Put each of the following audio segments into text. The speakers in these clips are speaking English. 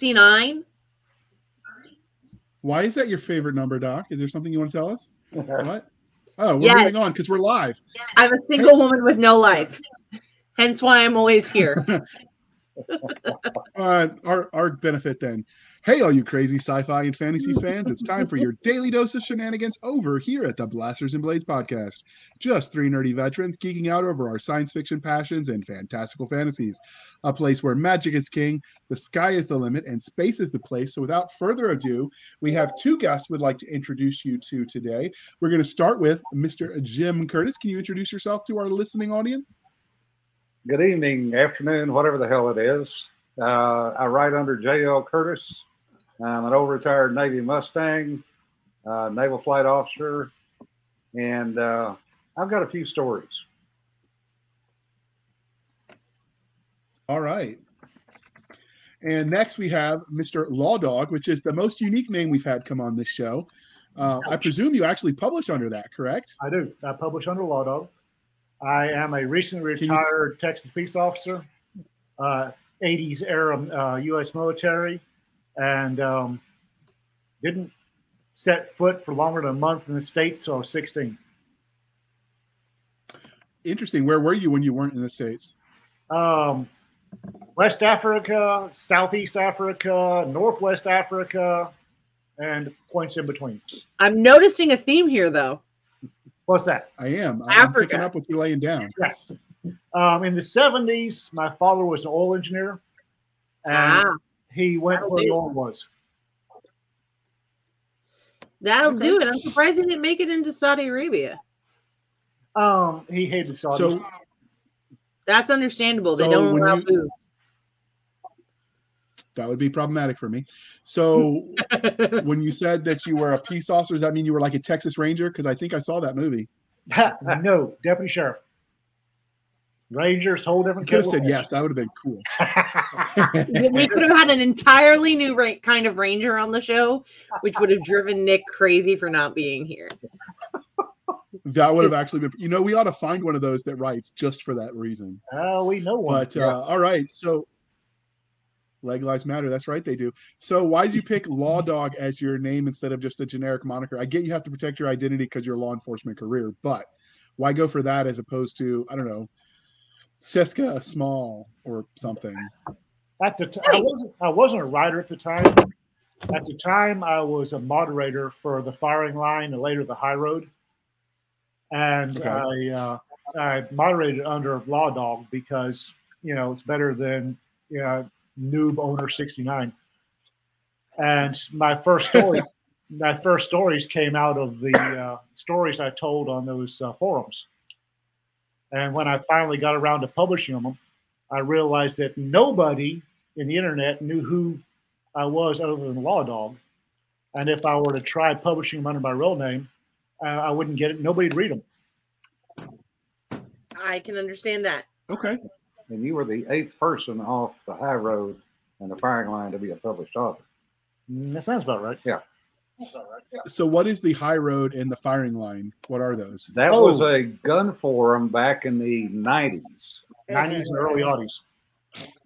69. Why is that your favorite number, Doc? Is there something you want to tell us? what? Oh, we're Yes. moving on because we're live. I'm a single woman with no life. Hence why I'm always here. uh, our our benefit then. Hey, all you crazy sci-fi and fantasy fans! It's time for your daily dose of shenanigans over here at the Blasters and Blades podcast. Just three nerdy veterans geeking out over our science fiction passions and fantastical fantasies. A place where magic is king, the sky is the limit, and space is the place. So, without further ado, we have two guests we'd like to introduce you to today. We're going to start with Mr. Jim Curtis. Can you introduce yourself to our listening audience? Good evening, afternoon, whatever the hell it is. Uh, I write under J.L. Curtis. I'm an over-retired Navy Mustang, uh, naval flight officer, and uh, I've got a few stories. All right. And next we have Mr. Law Dog, which is the most unique name we've had come on this show. Uh, I presume you actually publish under that, correct? I do. I publish under Law Dog. I am a recently Can you- retired Texas peace officer, uh, 80s era uh, U.S. military, and um, didn't set foot for longer than a month in the States till I was 16. Interesting. Where were you when you weren't in the States? Um, West Africa, Southeast Africa, Northwest Africa, and points in between. I'm noticing a theme here, though. What's that? I am. I'm Africa. picking up what you're laying down. Yes. Um, in the 70s, my father was an oil engineer, and Ah, he went That'll where the do. was. that'll Okay. do it. I'm surprised he didn't make it into Saudi Arabia. Um, he hated Saudi. So, That's understandable. They So don't allow you- booze. that would be problematic for me. So, when you said that you were a peace officer, does that mean you were like a Texas Ranger? Because I think I saw that movie. no, deputy sheriff. Rangers, whole You different. could have said yes. That would have been cool. fish. we could have had an entirely new ra- kind of ranger on the show, which would have driven Nick crazy for not being here. That would have actually been. You know, we ought to find one of those that writes just for that reason. Oh, we know one. But uh, all right, so leg lives matter. That's right, they do. So why did you pick Law Dog as your name instead of just a generic moniker? I get you have to protect your identity because your law enforcement career, but why go for that as opposed to I don't know, Siska Small or something? At the t- I wasn't I wasn't a writer at the time. At the time, I was a moderator for the firing line and later the high road, and Okay. I uh, I moderated under Law Dog because you know it's better than you know Noob Owner sixty nine. And my first stories, my first stories came out of the uh, stories I told on those uh, forums. And when I finally got around to publishing them, I realized that nobody in the internet knew who I was other than Law Dog. And if I were to try publishing them under my real name, uh, I wouldn't get it. Nobody'd read them. I can understand that. Okay, And you were the eighth person off the high road and the firing line to be a published author. Mm, That sounds about right. So what is the high road and the firing line? What are those? That Oh. was a gun forum back in the 90s. 90s and early aughties.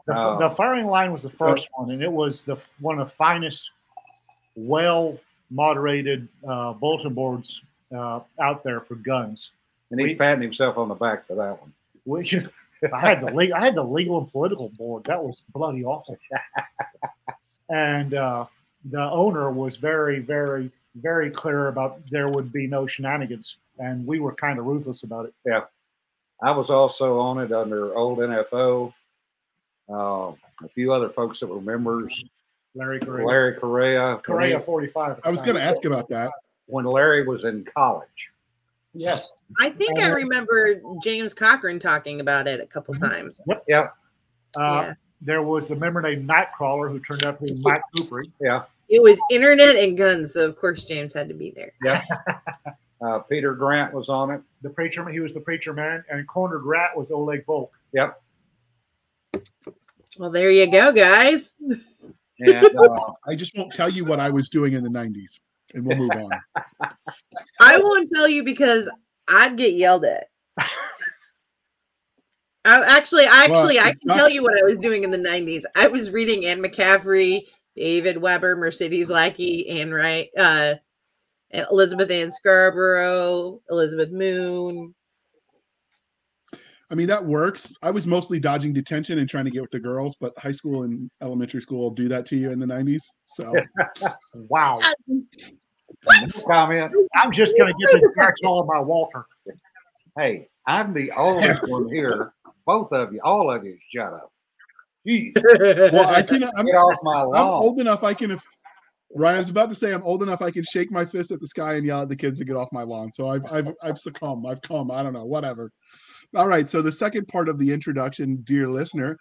The, Oh. the firing line was the first one, and it was the one of the finest, well moderated uh, bulletin boards uh, out there for guns. And he's We- patting himself on the back for that one. Which I had the legal, I had the legal and political board. That was bloody awful. and uh, the owner was very, very, very clear about there would be no shenanigans, and we were kind of ruthless about it. Yeah, I was also on it under old NFO. Uh, a few other folks that were members. Larry Correia, Larry Correia. Correia forty five. I was going to ask about that. When Larry was in college. Yes, I think I remember James Cochran talking about it a couple Mhm. times. Yeah, uh, yeah. there was a member named Nightcrawler who turned out to be Mike Cooper. yeah. It was internet and guns, so of course James had to be there. Yeah. Uh, Peter Grant was on it. The preacher, he was the preacher man, and Cornered Rat was Oleg Volk. Yep. Well, there you go, guys. And uh, I just won't tell you what I was doing in the '90s, and we'll move on. I won't tell you because I'd get yelled at. I, actually, actually, I can Well, tell you what I was doing in the '90s. I was reading Anne McCaffrey, David Weber, Mercedes Lackey, Anne Wright, uh, Elizabeth Ann Scarborough, Elizabeth Moon. I mean, that works. I was mostly dodging detention and trying to get with the girls, but high school and elementary school will do that to you in the 90s. So, Wow. What? Comment. I'm just going to get the tracks all by Walter. Hey, I'm the oldest one here. Both of you, all of you, shut up. Jeez, well, I can, I'm, get off my I'm old enough. I can, Right, I was about to say, I'm old enough. I can shake my fist at the sky and yell at the kids to get off my lawn. So I've, I've, I've succumbed. I've come. I don't know. Whatever. All right. So the second part of the introduction, dear listener,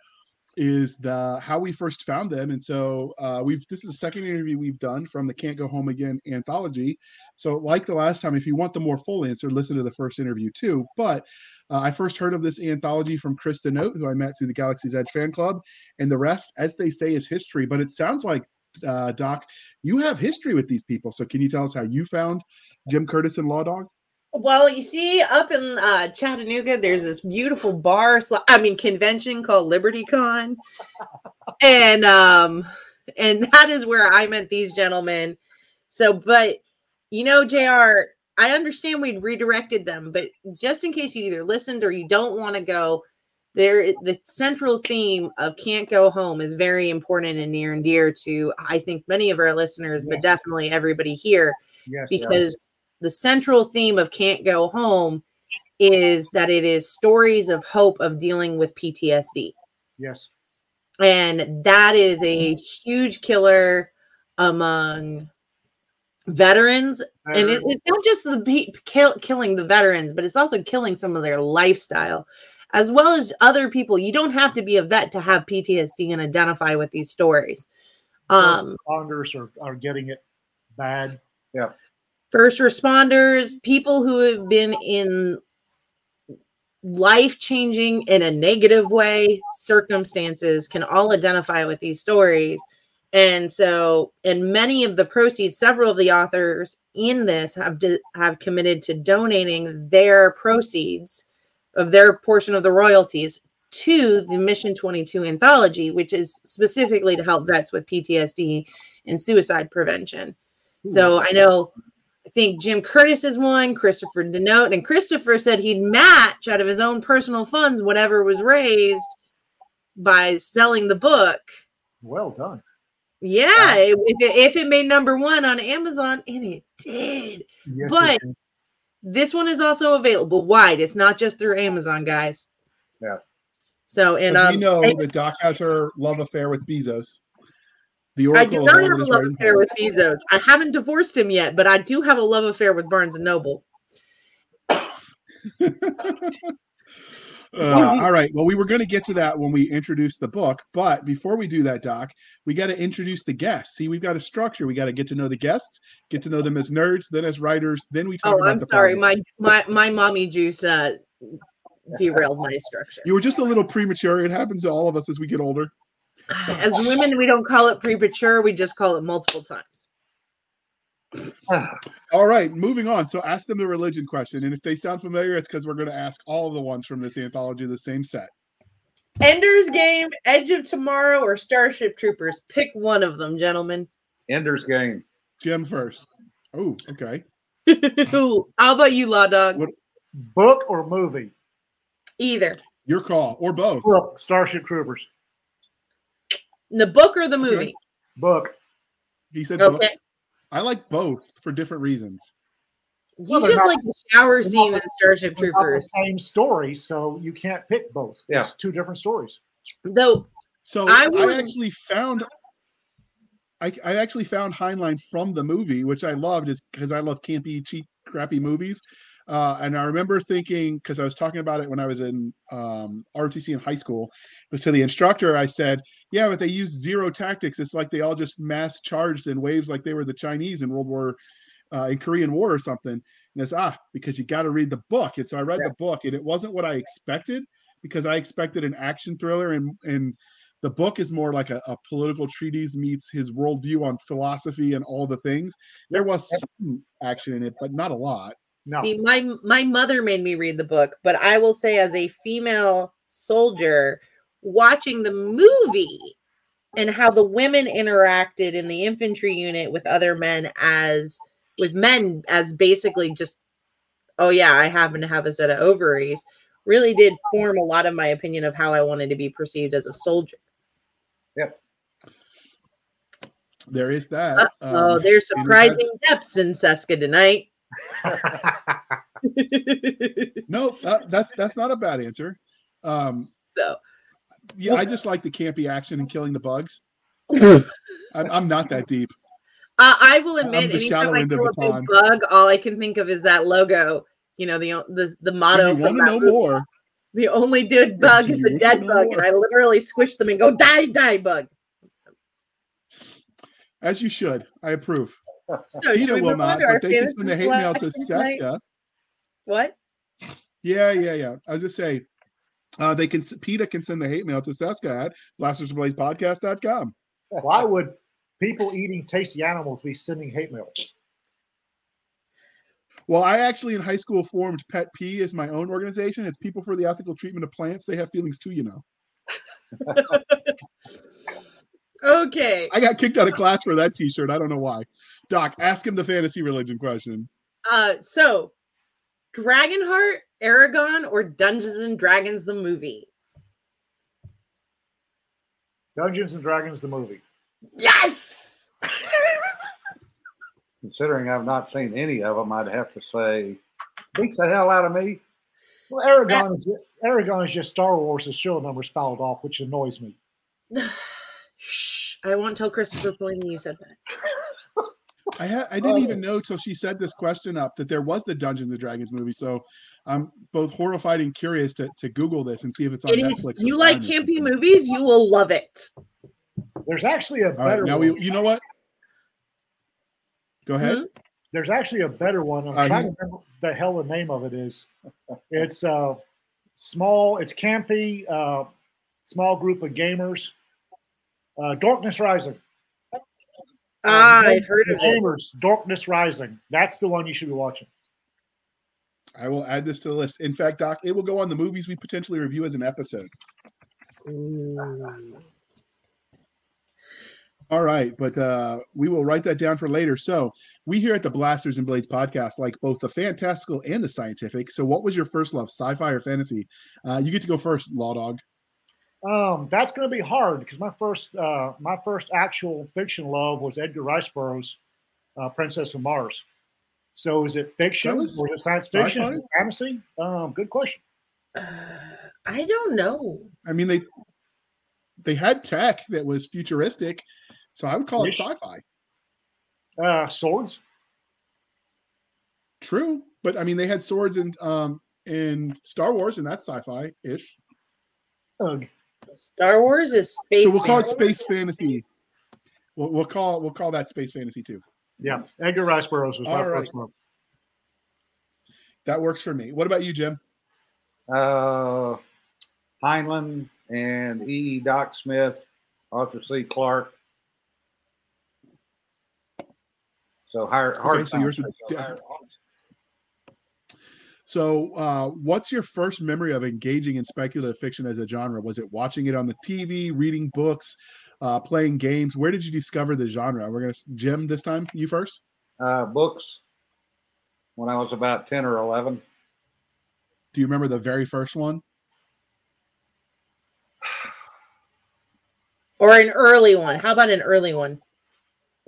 is the how we first found them. And so uh, we've this is the second interview we've done from the Can't Go Home Again anthology. So like the last time, if you want the more full answer, listen to the first interview too. But uh, I first heard of this anthology from Krista Note, who I met through the Galaxy's Edge fan club, and the rest, as they say, is history. But it sounds like uh, Doc, you have history with these people. So can you tell us how you found Jim Curtis and Law Dog? Well, you see, up in uh, Chattanooga, there's this beautiful bar, I mean, convention called Liberty Con, and um, and that is where I met these gentlemen. So, but you know, Jr. I understand we'd redirected them, but just in case you either listened or you don't want to go, there the central theme of "Can't Go Home" is very important and near and dear to I think many of our listeners, but definitely everybody here Yes. because the central theme of Can't Go Home is that it is stories of hope of dealing with PTSD. Yes. And that is a huge killer among veterans. And it, it's not just the pe- kill, killing the veterans, but it's also killing some of their lifestyle, as well as other people. You don't have to be a vet to have PTSD and identify with these stories. Um, responders are, are getting it bad. First responders, people who have been in life changing in a negative way circumstances can all identify with these stories. And so, and many of the proceeds, several of the authors in this have have committed to donating their proceeds of their portion of the royalties to the Mission 22 anthology, which is specifically to help vets with PTSD and suicide prevention. Hmm. So I know think Jim Curtis is one, Christopher Denote, and Christopher said he'd match out of his own personal funds whatever was raised by selling the book. Well done. Yeah, if it, if it made number one on Amazon, and it did. Yes, But- it is. This one is also available wide. It's not just through Amazon, guys. Yeah. So and um, we know that Doc has her love affair with Bezos. The I do not have a love right affair with Bezos. I haven't divorced him yet, but I do have a love affair with Barnes and Noble. Uh, all right. Well, we were going to get to that when we introduced the book, but before we do that, Doc, we got to introduce the guests. See, we've got a structure. We got to get to know the guests, get to know them as nerds, then as writers, then we talk Oh, about I'm the sorry. project. My my my mommy juice uh, derailed my structure. You were just a little premature. It happens to all of us as we get older. As women, we don't call it premature. We just call it multiple times. All right, moving on. So ask them the religion question, and if they sound familiar, it's because we're going to ask all of the ones from this anthology the same set. Ender's Game, Edge of Tomorrow, or Starship Troopers. Pick one of them, gentlemen. Ender's Game. Jim first. Oh, okay. How about you, Law Dog? What- Book or movie? Either Your call, or both. Book. Starship Troopers. The book or the Okay. movie. Book. He said both. Okay. I like both for different reasons. You Well, just not- like the shower they're scene not- in Starship They're not the Troopers. same story, so you can't pick both. Yeah. It's two different stories. Though So I I, actually found I, I actually found Heinlein from the movie, which I loved is because I love campy, cheap, crappy movies. Uh, and I remember thinking, because I was talking about it when I was in um, ROTC in high school, but to the instructor, I said, Yeah, but they used zero tactics. It's like they all just mass charged in waves like they were the Chinese in World War, uh, in Korean War or something. And it's, ah, because you got to read the book. And so I read the book, and it wasn't what I expected because I expected an action thriller, and, and the book is more like a, a political treatise meets his worldview on philosophy and all the things. There was some action in it, but not a lot. No. See, my my mother made me read the book, but I will say, as a female soldier, watching the movie and how the women interacted in the infantry unit with other men as with men as basically just oh yeah i happen to have a set of ovaries really did form a lot of my opinion of how i wanted to be perceived as a soldier Yep. There is that. oh Um, there's surprising depths in seska tonight no, that, that's that's not a bad answer. Um, so yeah, I just like the campy action and killing the bugs. I'm, I'm not that deep. Uh, I will admit, anytime I kill a big pond. bug, all I can think of is that logo. You know, the the the motto want to know movie. more? The only dead bug is a dead bug, more? and I literally squish them and go die, die, bug. As you should. I approve. So should Peter will not, to our but they can send the hate mail to selection? Seska. What? Yeah, yeah, yeah. I was just say, uh, they can PETA can send the hate mail to Seska at blastersbladespodcast.com. Why would people eating tasty animals be sending hate mail? Well, I actually in high school formed Pet P as my own organization. It's people for the ethical treatment of plants. They have feelings too, you know. Okay. I got kicked out of class for that T-shirt. I don't know why. Doc, ask him the fantasy religion question. Uh, so Dragonheart, Eragon, or Dungeons and Dragons the movie? Dungeons and Dragons, the movie. Yes. Considering I've not seen any of them, I'd have to say, beats the hell out of me. Well, Eragon is Eragon is just Star Wars' show number spelled off, which annoys me. Shh. I won't tell Christopher Flamey you said that. I ha- I didn't Oh. even know till she set this question up that there was the Dungeons and Dragons movie. So I'm both horrified and curious to, to Google this and see if it's on It is. Netflix. or You like campy movies? You will love it. There's actually a All right, better now one. we. You know what? Go ahead. Hmm? There's actually a better one. I'm Uh, trying he- to remember the hell the name of it is. It's uh small, it's campy, uh small group of gamers. Uh Darkness Rising. Ah, the I've heard the of it. Gamers, Darkness Rising. That's the one you should be watching. I will add this to the list. In fact, Doc, it will go on the movies we potentially review as an episode. Ooh. All right, but uh, we will write that down for later. So we here at the Blasters and Blades podcast like both the fantastical and the scientific. So what was your first love, sci-fi or fantasy? Uh, you get to go first, Law Dog. Um, that's going to be hard because my first, uh, my first actual fiction love was Edgar Rice Burroughs' uh, Princess of Mars. So is it fiction was or is it science fiction? Sci-fi? it fantasy? Um, good question. Uh, I don't know. I mean, they they had tech that was futuristic, so I would call it sci-fi. Uh, swords. True, but I mean, they had swords in um in Star Wars, and that's sci-fi ish. Ugh. Star Wars is space. So we'll call it space fantasy. We'll, we'll call we'll call that space fantasy too. Yeah, Edgar Rice Burroughs was my All right. first love. That works for me. What about you, Jim? Uh, Heinlein and E. E. Doc Smith, Arthur C. Clarke. So hard, hard so yours would so def- hard- So, uh, what's your first memory of engaging in speculative fiction as a genre? Was it watching it on the TV, reading books, uh, playing games? Where did you discover the genre? We're gonna Jim this time. You first. uh, books when I was about 10 or 11. Do you remember the very first one? or an early one. How about an early one?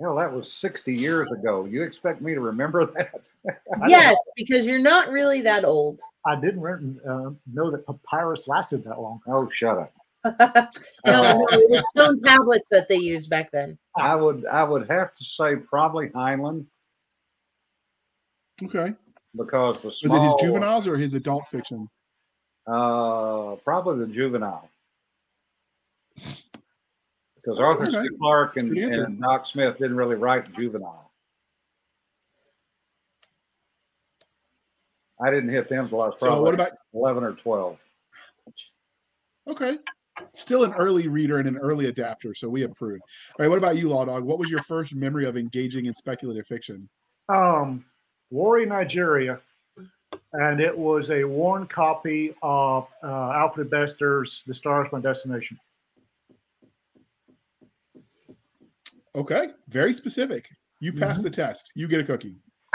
Hell, that was 60 years ago. You expect me to remember that? I Yes, because you're not really that old. I didn't uh, know that papyrus lasted that long. Oh, shut up. no, no, it was stone tablets that they used back then. I would I would have to say probably Heinlein Okay. because the Was small, it his juveniles or his adult fiction? Uh, probably the juvenile. Because Arthur Okay. C. Clarke and, and Doc Smith didn't really write juvenile. I didn't hit them till I was So, probably what about 11 or 12. okay? Still an early reader and an early adapter, so we approve. All right. What about you, Law Dog? What was your first memory of engaging in speculative fiction? Um, Warri Nigeria, and it was a worn copy of uh, Alfred Bester's "The Stars My Destination." Okay, very specific. You pass Mhm. the test. You get a cookie.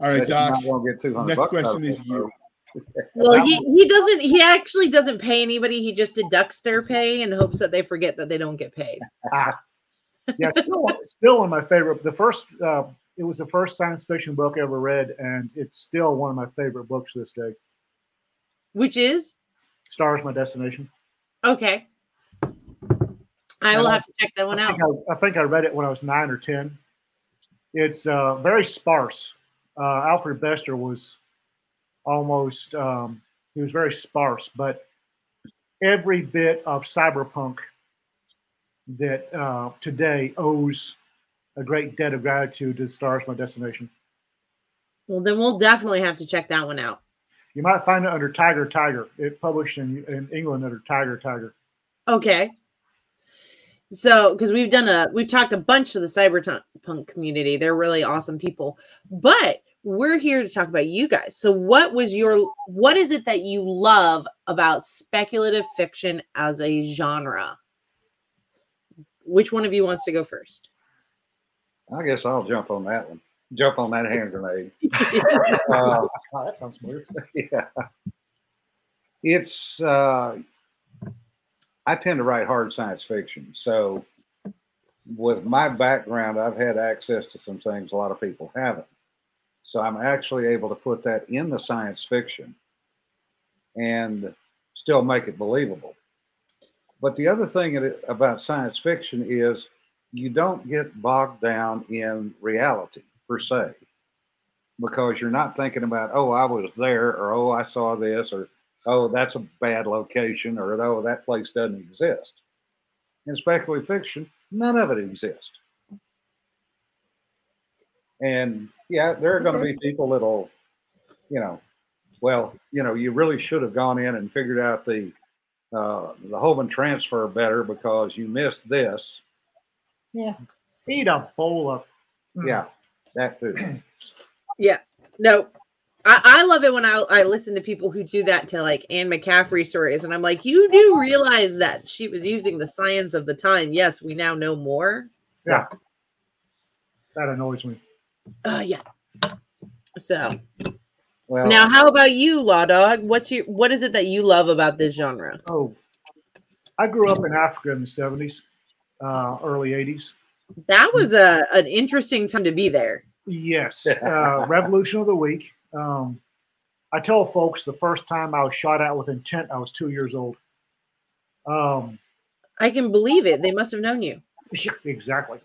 All right, Bet Doc. get Next question is you. Well, he, he doesn't. He actually doesn't pay anybody. He just deducts their pay and hopes that they forget that they don't get paid. Ah. yeah, still, still one of my favorite. The first, uh, it was the first science fiction book I ever read, and it's still one of my favorite books to this day. Which is Stars, my destination. okay. I will have to check that one I out. think I, I think I read it when I was nine or ten. It's uh, very sparse. Uh, Alfred Bester was almost um, he was very sparse, but every bit of cyberpunk that uh, today owes a great debt of gratitude to Stars My Destination. Well, then we'll definitely have to check that one out. You might find it under Tiger Tiger. It published in, in England under Tiger Tiger. Okay. So, because we've done a, we've talked a bunch to the cyberpunk community. They're really awesome people. But we're here to talk about you guys. So, what was your, what is it that you love about speculative fiction as a genre? Which one of you wants to go first? I guess I'll jump on that one. Jump on that hand grenade. Uh, Oh, that sounds weird. yeah. It's uh I tend to write hard science fiction. So with my background, I've had access to some things a lot of people haven't. So I'm actually able to put that in the science fiction and still make it believable. But the other thing about science fiction is you don't get bogged down in reality per se because you're not thinking about, oh, I was there, or oh, I saw this, or oh, that's a bad location, or oh, that place doesn't exist. In speculative fiction, none of it exists. And yeah, there are going to be people that'll, you know, well, you know, you really should have gone in and figured out the uh, the Hohmann transfer better because you missed this. Yeah, eat a bowl of. Yeah, that too. Yeah, no, I, I love it when I, I listen to people who do that to like Anne McCaffrey stories. And I'm like, you do realize that she was using the science of the time. Yes, we now know more. Yeah, that annoys me. Uh, yeah. So Well, now, how about you, Law Dog? What's your what is it that you love about this genre? Oh, I grew up in Africa in the 70s, uh, early 80s. That was a an interesting time to be there. Yes, uh, Revolution of the Week. Um, I tell folks the first time I was shot at with intent, I was two years old. Um, I can believe it. They must have known you. exactly.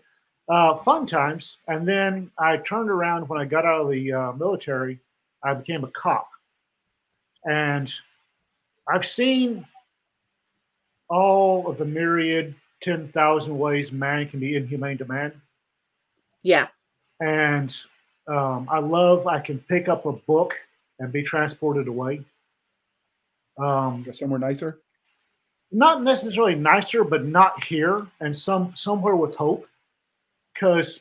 Uh, fun times. And then I turned around when I got out of the uh, military. I became a cop, and I've seen all of the myriad, ten thousand ways man can be inhumane to man. Yeah. and um, I love I can pick up a book and be transported away. Um, somewhere nicer. not necessarily nicer, but not here, and some somewhere with hope. Because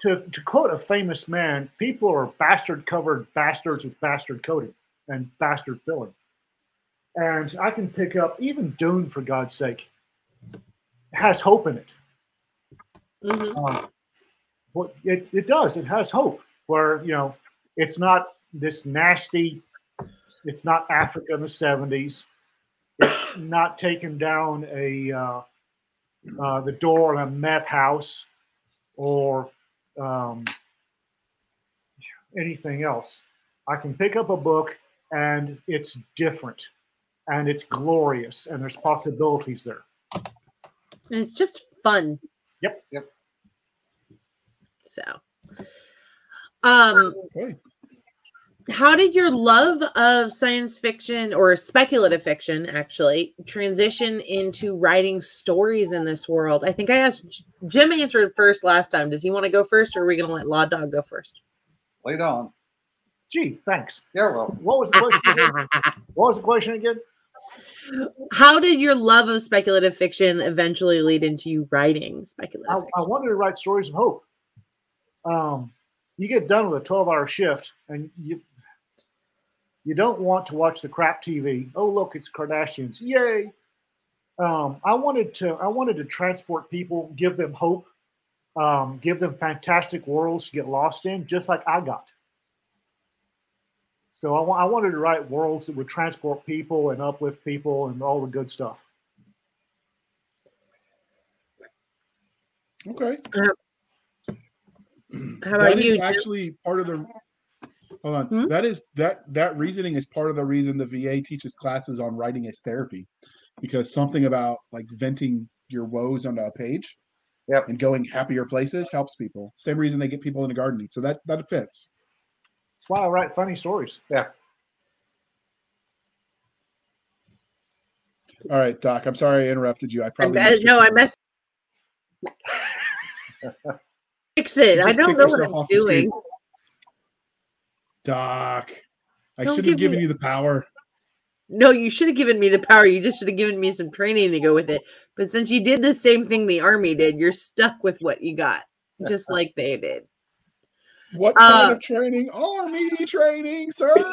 to to quote a famous man, people are bastard covered bastards with bastard coating and bastard filling. And I can pick up even Dune for God's sake has hope in it. Mhm. Um, well, it, it does. It has hope where, you know, it's not this nasty, it's not Africa in the 70s. It's not taking down a uh, uh, the door on a meth house or um, anything else. I can pick up a book and it's different and it's glorious and there's possibilities there. And it's just fun. Yep. Yep. So, um, Okay. how did your love of science fiction or speculative fiction actually transition into writing stories in this world? I think I asked Jim answered first last time. Does he want to go first, or are we going to let Law Dog go first? lead on. Gee, thanks. You're welcome. What was the question again? What was the question again? How did your love of speculative fiction eventually lead into you writing speculative? I, fiction? I wanted to write stories of hope. Um, you get done with a 12 hour shift and you you don't want to watch the crap TV. Oh, look, it's Kardashians. Yay. Um, I wanted to I wanted to transport people, give them hope, um, give them fantastic worlds to get lost in, just like I got. So I, I wanted to write worlds that would transport people and uplift people and all the good stuff. Okay. How about That is you? Jim? actually part of the. Hold on. Hmm? That is that that reasoning is part of the reason the VA teaches classes on writing as therapy, because something about like venting your woes onto a page, Yep. and going happier places helps people. Same reason they get people into gardening. So that that fits. That's why I write funny stories. Yeah. All right, Doc. I'm sorry I interrupted you. I I probably be- missed your no, I turn. messed. Fix it. I don't know what I'm off the screen. doing. Doc. I should have given me- you the power. No, you should have given me the power. You just should have given me some training to go with it. But since you did the same thing the army did, you're stuck with what you got, just like they did. What kind Uh, of training? Army training, sir.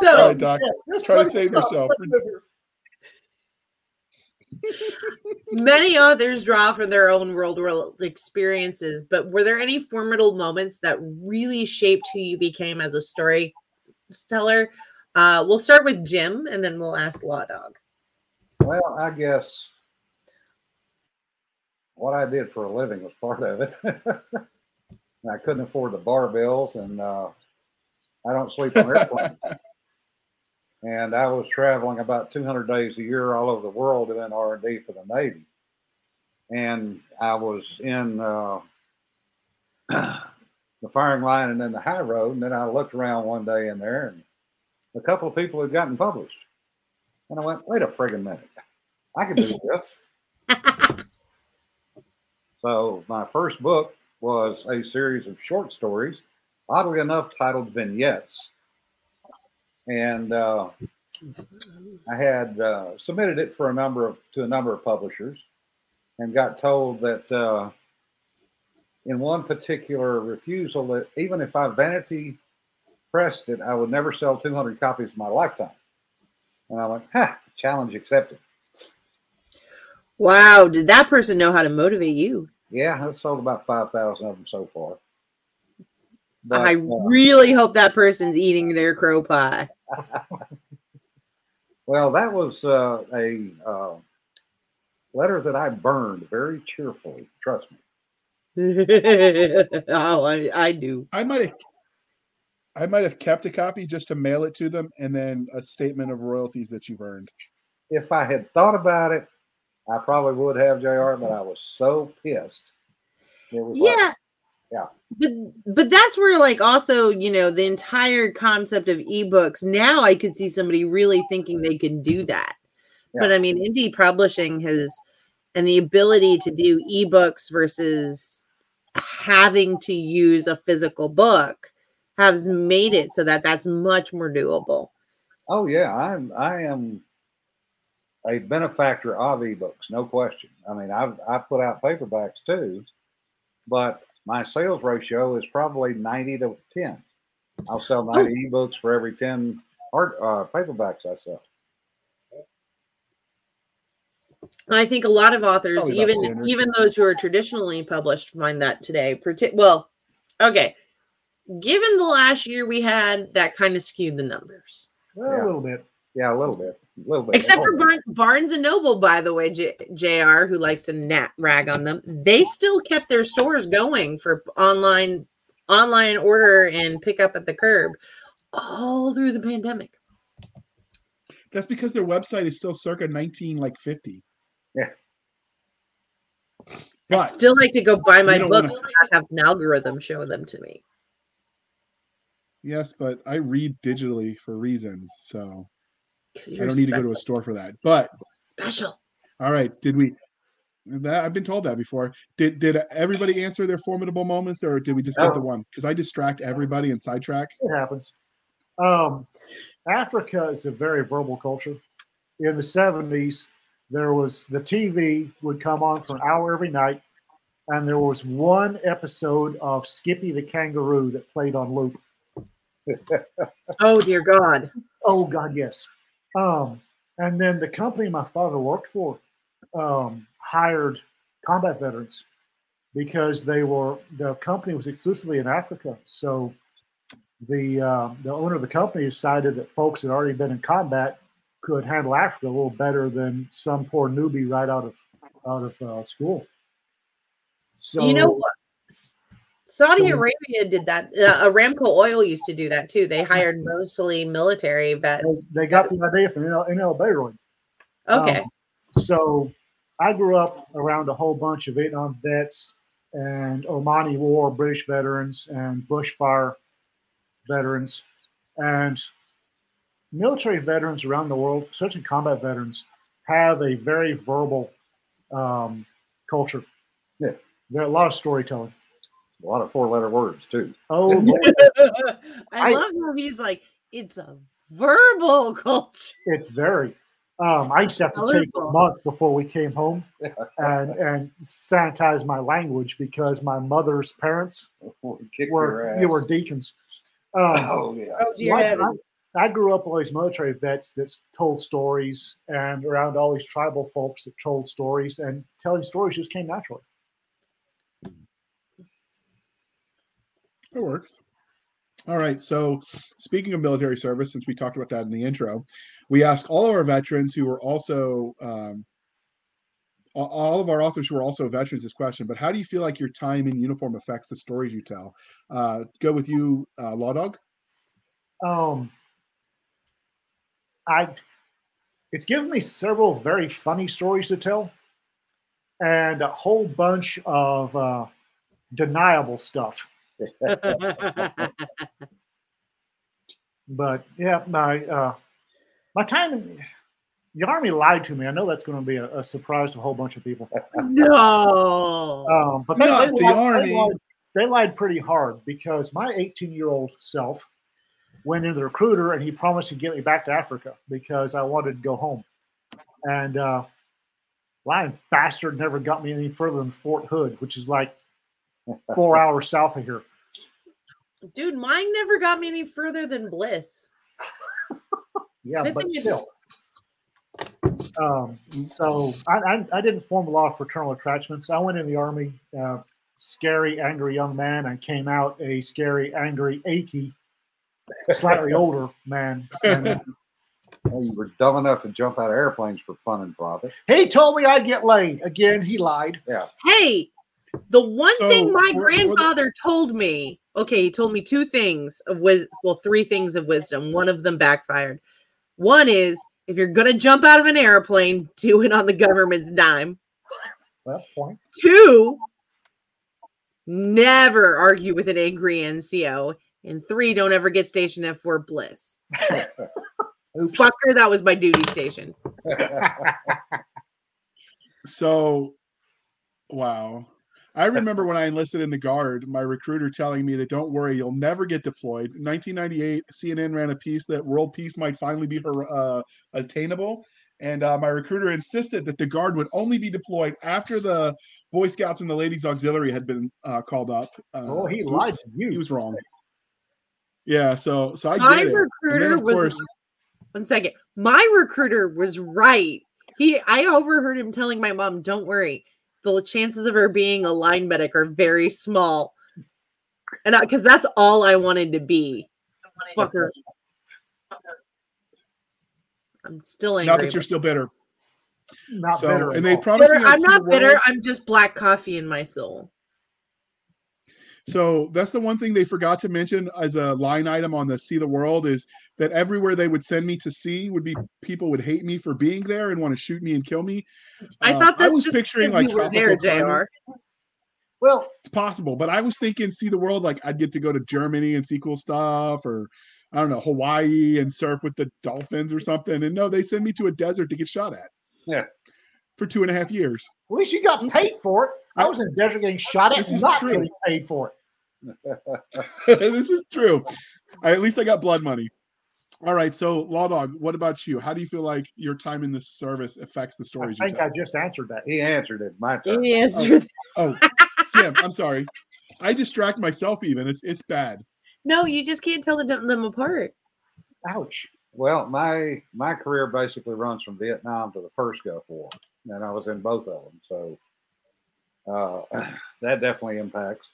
So right, Doc. Try to save yourself. Let's live here. many authors draw from their own world world experiences, but were there any formidable moments that really shaped who you became as a storyteller? Uh, we'll start with Jim, and then we'll ask Law Dog. Well, I guess what I did for a living was part of it. I couldn't afford the bar bills, and uh, I don't sleep on airplanes. and I was traveling about 200 days a year all over the world doing R&D for the Navy. And I was in uh, the firing line and then the high road, and then I looked around one day in there, and a couple of people had gotten published. And I went, wait a friggin' minute. I can do this. so my first book was a series of short stories, oddly enough titled Vignettes. And uh, I had uh, submitted it for a number of to a number of publishers, and got told that uh, in one particular refusal that even if I vanity pressed it, I would never sell 200 copies in my lifetime. And I went, ha, challenge accepted. Wow, did that person know how to motivate you? Yeah, I've sold about 5,000 of them so far. But, I uh, really hope that person's eating their crow pie. Well, that was uh, a uh, letter that I burned very cheerfully. Trust me. oh, I, I do. I might have I might have kept a copy just to mail it to them and then a statement of royalties that you've earned. If I had thought about it, I probably would have, JR, but I was so pissed. It was like, Yeah. Yeah. But but that's where like also, you know, the entire concept of ebooks, now I could see somebody really thinking they could do that. But I mean, indie publishing has and the ability to do ebooks versus having to use a physical book has made it so that that's much more doable. Oh yeah, I'm I am a benefactor of ebooks, no question. I mean, I've I put out paperbacks too, but my sales ratio is probably ninety to ten. I'll sell ninety ebooks for every ten art uh, paperbacks I sell. I think a lot of authors, Probably even even those who are traditionally published, find that today. Well, okay. Given the last year we had, that kind of skewed the numbers. Well, Yeah. A little bit. Yeah, a little bit, a little bit. Except for Oh, Barn- Barnes and Noble, by the way, J- Jr., who likes to nat rag on them, they still kept their stores going for online online order and pick up at the curb all through the pandemic. That's because their website is still circa 19 like 50. Yeah. I But still like to go buy my don't books wanna- and have an algorithm show them to me. yes, but I read digitally for reasons, so 'Cause I don't need to go to a store for that. But special. all right, did we that I've been told that before. Did did everybody answer their formidable moments or did we just get the one? Because I distract everybody and sidetrack. It happens. Um, Africa is a very verbal culture. In the 70s, there was the TV would come on for an hour every night, and there was one episode of Skippy the Kangaroo that played on loop. Oh dear God. Oh God, yes. Um, and then the company my father worked for um, hired combat veterans because they were the company was exclusively in Africa. So the uh, the owner of the company decided that folks that had already been in combat could handle Africa a little better than some poor newbie right out of out of uh, school. So you know what? Saudi Arabia did that. Uh, Aramco Oil used to do that too. They hired mostly military they, vets. they got the idea from NL, NL Baroid. Okay. Um, so I grew up around a whole bunch of Vietnam vets and Omani War British veterans and bushfire veterans and military veterans around the world, especially combat veterans, have a very verbal um, culture. Yeah. There are a lot of storytelling. A lot of four-letter words too. Oh, I, I- love how he's like, it's a verbal culture. it's very. Um, I used to have to take a Colorful. month before we came home and and sanitize my language because my mother's parents Kick were you were deacons. Um, Oh yeah. Oh, so I. I, I grew up with all these military vets that told stories and around all these tribal folks that told stories and telling stories just came naturally. It works. All right. So, speaking of military service, since we talked about that in the intro, we ask all of our veterans who are also, um, all of our authors who are also veterans this question. But how do you feel like your time in uniform affects the stories you tell? Uh, go with you, uh, Law Dog. Um, I it's given me several very funny stories to tell, and a whole bunch of uh, deniable stuff. But yeah, my uh, my time in the army lied to me. I know that's going to be a, a surprise to a whole bunch of people. no. Um, but they, Not they the lied, Army. They lied, they lied pretty hard because my 18 year old self went into the recruiter and he promised to get me back to Africa because I wanted to go home. And uh, lying bastard never got me any further than Fort Hood, which is like four hours south of here. Dude, mine never got me any further than Bliss. Yeah, I but still. Um, so I, I, I didn't form a lot of fraternal attachments. I went in the army, uh, scary, angry young man, and came out a scary, angry, achy, slightly older man. And uh, Well, you were dumb enough to jump out of airplanes for fun and profit. he told me I'd get laid. Again, he lied. Yeah. Hey, the one So, thing my for- for the- grandfather told me, okay, he told me two things of wis well, three things of wisdom. One of them backfired. One is if you're gonna jump out of an airplane, do it on the government's dime. Well, point. Two, never argue with an angry NCO. And three, don't ever get stationed at Fort Bliss. Fucker, that was my duty station. So, wow. I remember when I enlisted in the Guard, my recruiter telling me that don't worry, you'll never get deployed. In 1998, CNN ran a piece that world peace might finally be uh, attainable. And uh, my recruiter insisted that the Guard would only be deployed after the Boy Scouts and the Ladies Auxiliary had been uh, called up. Uh, Oh, he oops, lied to you. He was wrong. Yeah, so so I My get it. And then, recruiter of was course, one second. My recruiter was right. He I overheard him telling my mom, "Don't worry, the chances of her being a line medic are very small." And because that's all I wanted to be, fucker. I'm still angry. not that you're still bitter. Not So, better. and they all. promised bitter. me I'd I'm not bitter. world. I'm just black coffee in my soul. So that's the one thing they forgot to mention as a line item on the See the World is that everywhere they would send me to see would be people would hate me for being there and want to shoot me and kill me. I Um, thought I was just picturing like you were there, tropical climate. Jr. well, It's possible, but I was thinking See the World like I'd get to go to Germany and see cool stuff or I don't know Hawaii and surf with the dolphins or something. And no, they send me to a desert to get shot at. Yeah. For two and a half years. at least you got paid for it. I I- was in desert getting shot at, This and is not true. getting paid for it. this is true. I, at least I got blood money. All right. So, Law Dog, what about you? How do you feel like your time in the service affects the I stories you think tell? I just answered that. he answered it. My turn. He answered. Oh, Jim, I'm sorry. I distract myself. Even it's it's bad. No, you just can't tell them, them apart. Ouch. Well, my my career basically runs from Vietnam to the first Gulf War, and I was in both of them. So uh, that definitely impacts.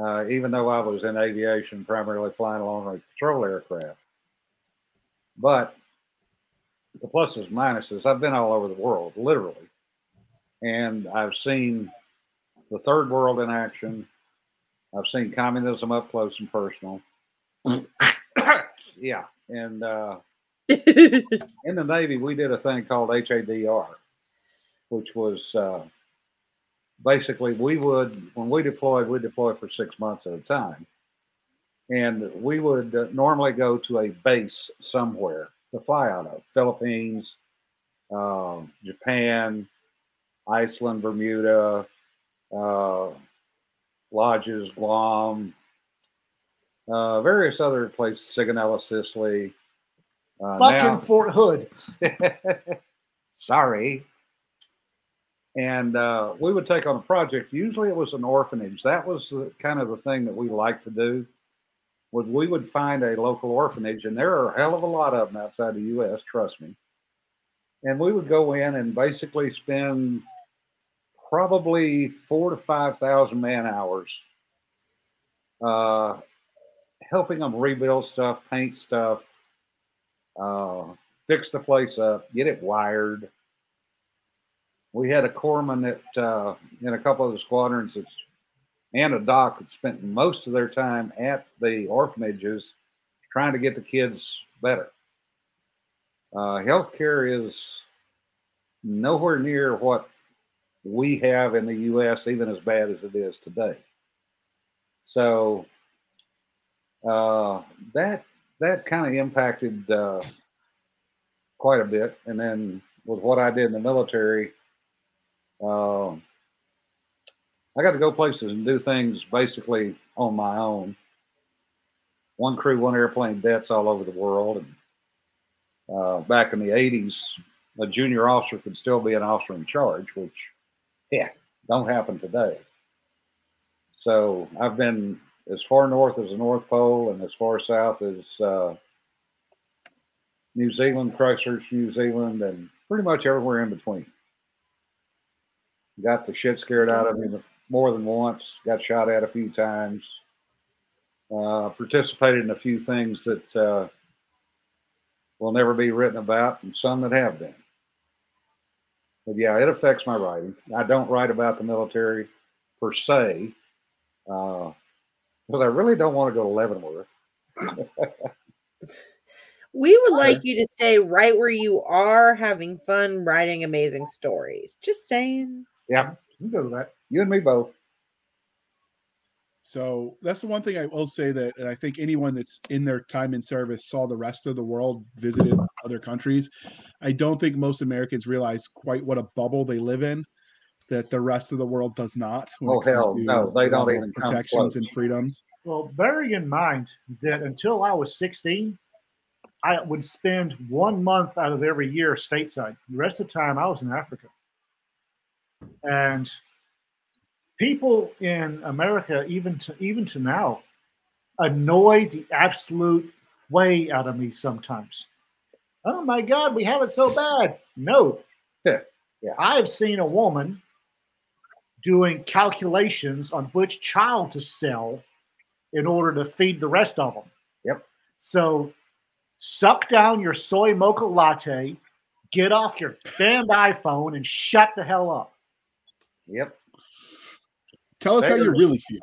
Uh, even though I was in aviation, primarily flying long range patrol aircraft, but the pluses and minuses. I've been all over the world, literally, and I've seen the third world in action. I've seen communism up close and personal. yeah, and uh, in the Navy, we did a thing called HADR, which was uh, basically we would, when we deployed, we deployed for six months at a time. And we would uh, normally go to a base somewhere to fly out of Philippines, uh, Japan, Iceland, Bermuda, uh, Lajes, Guam, uh, various other places, Sigonella, Sicily. Uh, Fucking now- Fort Hood. Sorry. And uh, we would take on a project. Usually, it was an orphanage. That was the, kind of the thing that we liked to do. Was we would find a local orphanage, and there are a hell of a lot of them outside the U.S. Trust me. And we would go in and basically spend probably four to five thousand man hours uh, helping them rebuild stuff, paint stuff, uh, fix the place up, get it wired. We had a corpsman that uh, in a couple of the squadrons that's, and a doc that spent most of their time at the orphanages trying to get the kids better. Uh, healthcare is nowhere near what we have in the U.S., even as bad as it is today. So uh, that that kind of impacted uh, quite a bit. And then with what I did in the military, uh, I got to go places and do things basically on my own. One crew, one airplane dets all over the world. And uh, back in the 80s, a junior officer could still be an officer in charge, which, yeah, don't happen today. So I've been as far north as the North Pole and as far south as uh, New Zealand, Christchurch, New Zealand, and pretty much everywhere in between. Got the shit scared out of me more than once. Got shot at a few times. Uh, participated in a few things that uh, will never be written about, and some that have been. But yeah, it affects my writing. I don't write about the military per se, uh, because I really don't want to go to Leavenworth. we would like you to stay right where you are, having fun, writing amazing stories. Just saying. Yeah, You can go to that. you and me both. So that's the one thing I will say that, and I think anyone that's in their time in service saw the rest of the world, visited other countries. I don't think most Americans realize quite what a bubble they live in. That the rest of the world does not. when oh, it Oh, comes hell to no, they don't level of even come protections and freedoms. Well, bearing in mind that until I was 16, I would spend one month out of every year stateside. The rest of the time, I was in Africa. And people in America, even to even to now, annoy the absolute way out of me sometimes. Oh my God, we have it so bad. No. Yeah. I've seen a woman doing calculations on which child to sell in order to feed the rest of them. Yep. So suck down your soy mocha latte, get off your damn iPhone, and shut the hell up. Yep. Tell us how you Better. really feel.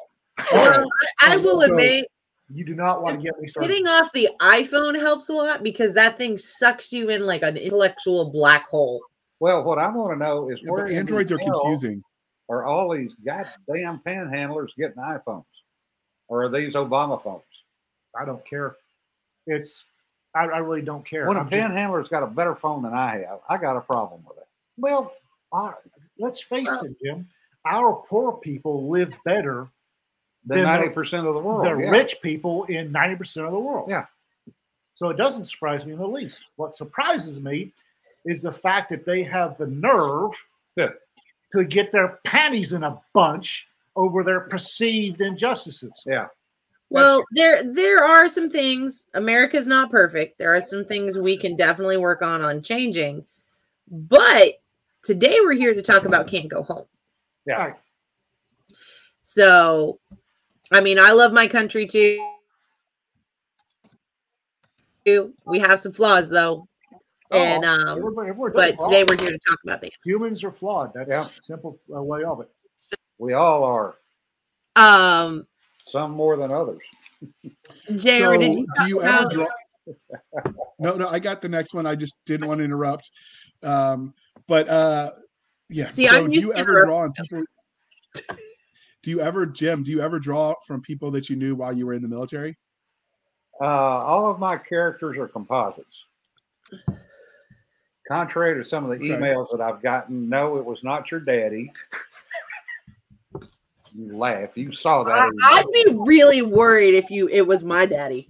Well, I, I will So- admit, You do not want to get me started. getting off the iPhone helps a lot because that thing sucks you in like an intellectual black hole. Well, what I want to know is Yeah, where but in the androids are hell confusing. Are all these goddamn panhandlers getting iPhones, or are these Obama phones? I don't care. It's I, I really don't care. When a I'm just- panhandler's got a better phone than I have, I got a problem with it. well, our, let's face it, Jim. Our poor people live better Than the- ninety percent of the world. than yeah. rich people in 90% of the world. Yeah. So it doesn't surprise me in the least. What surprises me is the fact that they have the nerve Yeah. to get their panties in a bunch over their perceived injustices. Yeah. Well, there there are some things. America's not perfect. There are some things we can definitely work on on changing. But today we're here to talk about can't go home. Yeah. Right. So, I mean, I love my country too. We have some flaws though, and um, everybody- everybody but does today we're here to talk about the humans are flawed. That's Yeah. a simple uh, way of it. We all are, Um, some more than others. Jr. so did you do you ever about- draw? No, no, I got the next one. I just didn't want to interrupt. Um, but uh, yeah. See, so I'm do used you to ever interrupt- draw on people? Do you ever, Jim? Do you ever draw from people that you knew while you were in the military? Uh, all of my characters are composites. Contrary to some of the Okay. emails that I've gotten, no, it was not your daddy. You laugh. You saw that. I. I'd be really worried if you it was my daddy.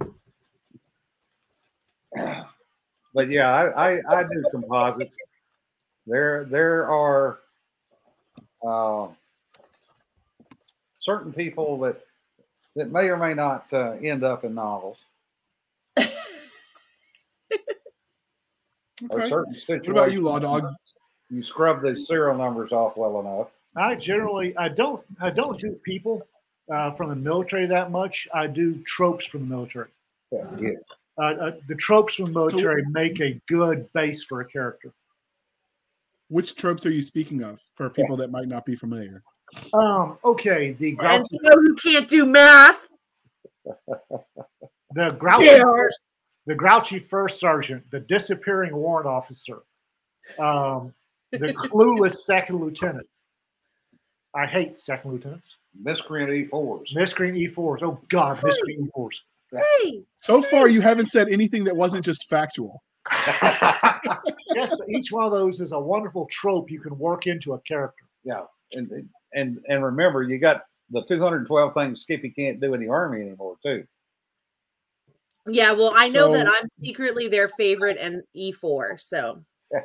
But yeah, I, I, I do composites. There there are uh, certain people that that may or may not uh, end up in novels. Or Okay. certain situations. What about you, Law Dog? You scrub the serial numbers off well enough. I generally I don't I don't do people uh, from the military that much. I do tropes from the military. Yeah, yeah. Uh, uh, the tropes from the military make a good base for a character. Which tropes are you speaking of for people that might not be familiar? Um, okay, the And grouchy, you know who can't do math? the grouchy, Yeah. first, the grouchy first sergeant, the disappearing warrant officer, um, the clueless second lieutenant. I hate second lieutenants. Miscreant E4s. Miscreant E4s. Oh God, miscreant E4s. Hey, So far, you haven't said anything that wasn't just factual. yes, but each one of those is a wonderful trope you can work into a character. yeah, and and and remember, you got the 212 things Skippy can't do in the army anymore too. yeah. Well, I know that I'm secretly their favorite and E4. So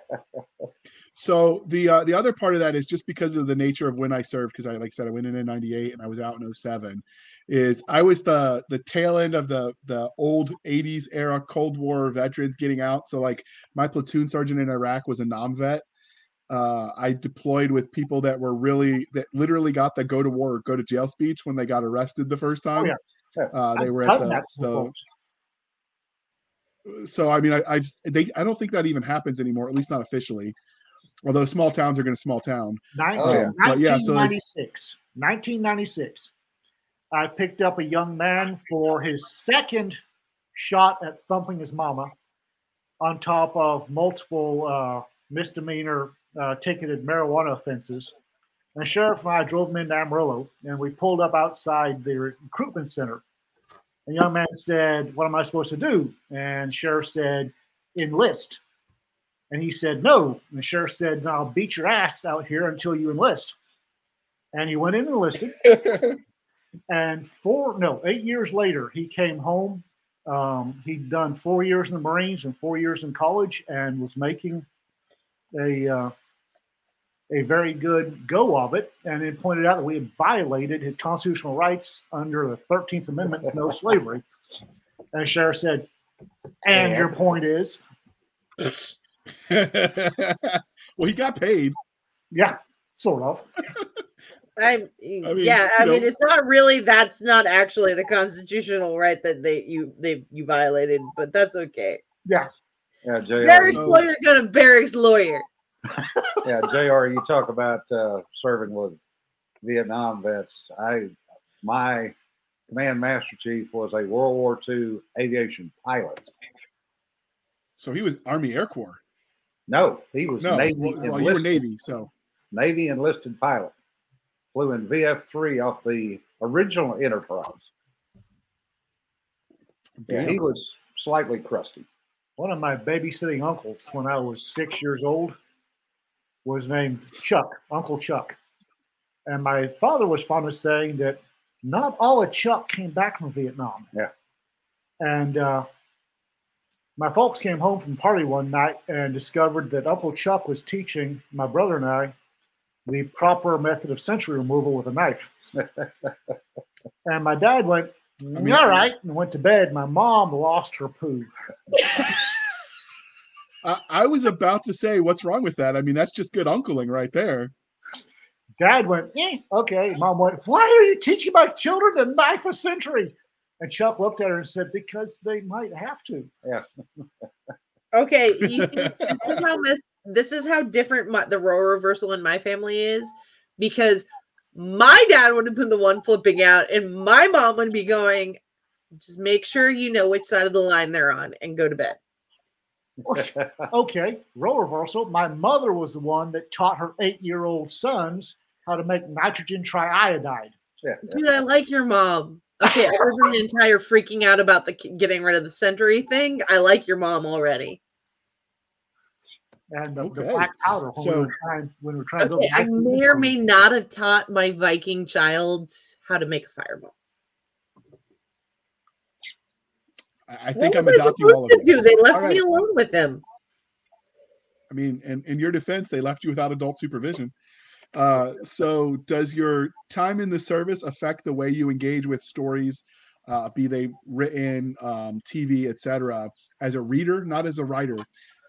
So the uh, the other part of that is just because of the nature of when I served, because I like I said I went in in '98 and I was out in 07, is I was the the tail end of the the old '80s era Cold War veterans getting out. So like my platoon sergeant in Iraq was a non-vet. Uh, I deployed with people that were really that literally got the go to war or go to jail speech when they got arrested the first time. yeah. Yeah. Uh, they I've were at the, the so I mean, I, I've they I don't think that even happens anymore, at least not officially. Although small towns are going to small town. Nin- Oh, yeah. But yeah, so it's- 1996. 1996. I picked up a young man for his second shot at thumping his mama, on top of multiple uh, misdemeanor uh, ticketed marijuana offenses. And sheriff and I drove him into Amarillo, and we pulled up outside the recruitment center. The young man said, "What am I supposed to do?" And sheriff said, "Enlist." And he said, No. And the sheriff said, no, I'll beat your ass out here until you enlist. And he went in and enlisted. And four, no, eight years later, he came home. Um, he'd done four years in the Marines and four years in college and was making a, uh, a very good go of it. And it pointed out that we had violated his constitutional rights under the 13th Amendment, no slavery. And the sheriff said, And Yeah. your point is, well, he got paid. yeah, sort of. I, mean, yeah, I you mean, know- it's not really. That's not actually the constitutional right that they you they you violated, but that's okay. Yeah. Yeah, Jr. Barrack's so- lawyer got a barracks lawyer. Yeah, Jr. You talk about uh, serving with Vietnam vets. I my command master chief was a World War II aviation pilot. So he was Army Air Corps. No, he was No, Navy well, well, you were enlisted. Navy, so Navy enlisted pilot. Flew in VF three off the original Enterprise. Yeah, he was slightly crusty. One of my babysitting uncles when I was six years old was named Chuck, Uncle Chuck. And my father was fond of saying that not all of Chuck came back from Vietnam. Yeah. And uh, my folks came home from party one night and discovered that Uncle Chuck was teaching my brother and I the proper method of sentry removal with a knife. and my dad went, mean- all right, and went to bed. My mom lost her poo. I, I was about to say, what's wrong with that? I mean, that's just good uncling right there. Dad went, eh, okay. Mom went, why are you teaching my children the knife of sentry? And Chuck looked at her and said, because they might have to. Yeah. Okay, you see, this is how mis- this is how different my, the role reversal in my family is because my dad would have been the one flipping out, and my mom would be going, "Just make sure you know which side of the line they're on, and go to bed." Okay, role reversal. My mother was the one that taught her eight year old sons how to make nitrogen triiodide. yeah. Dude, I like your mom. Okay, other than the entire freaking out about the getting rid of the sentry thing, I like your mom already. And the, the black powder when we so- were trying when we were trying to build Okay, I may or may not have taught my Viking child how to make a fireball. I, I What think I'm was I adopting all of supposed to you. do? They left All me alone with him. I mean, in, in your defense, they left you without adult supervision. Uh, so, does your time in the service affect the way you engage with stories, uh, be they written, um, TV, etc., as a reader, not as a writer?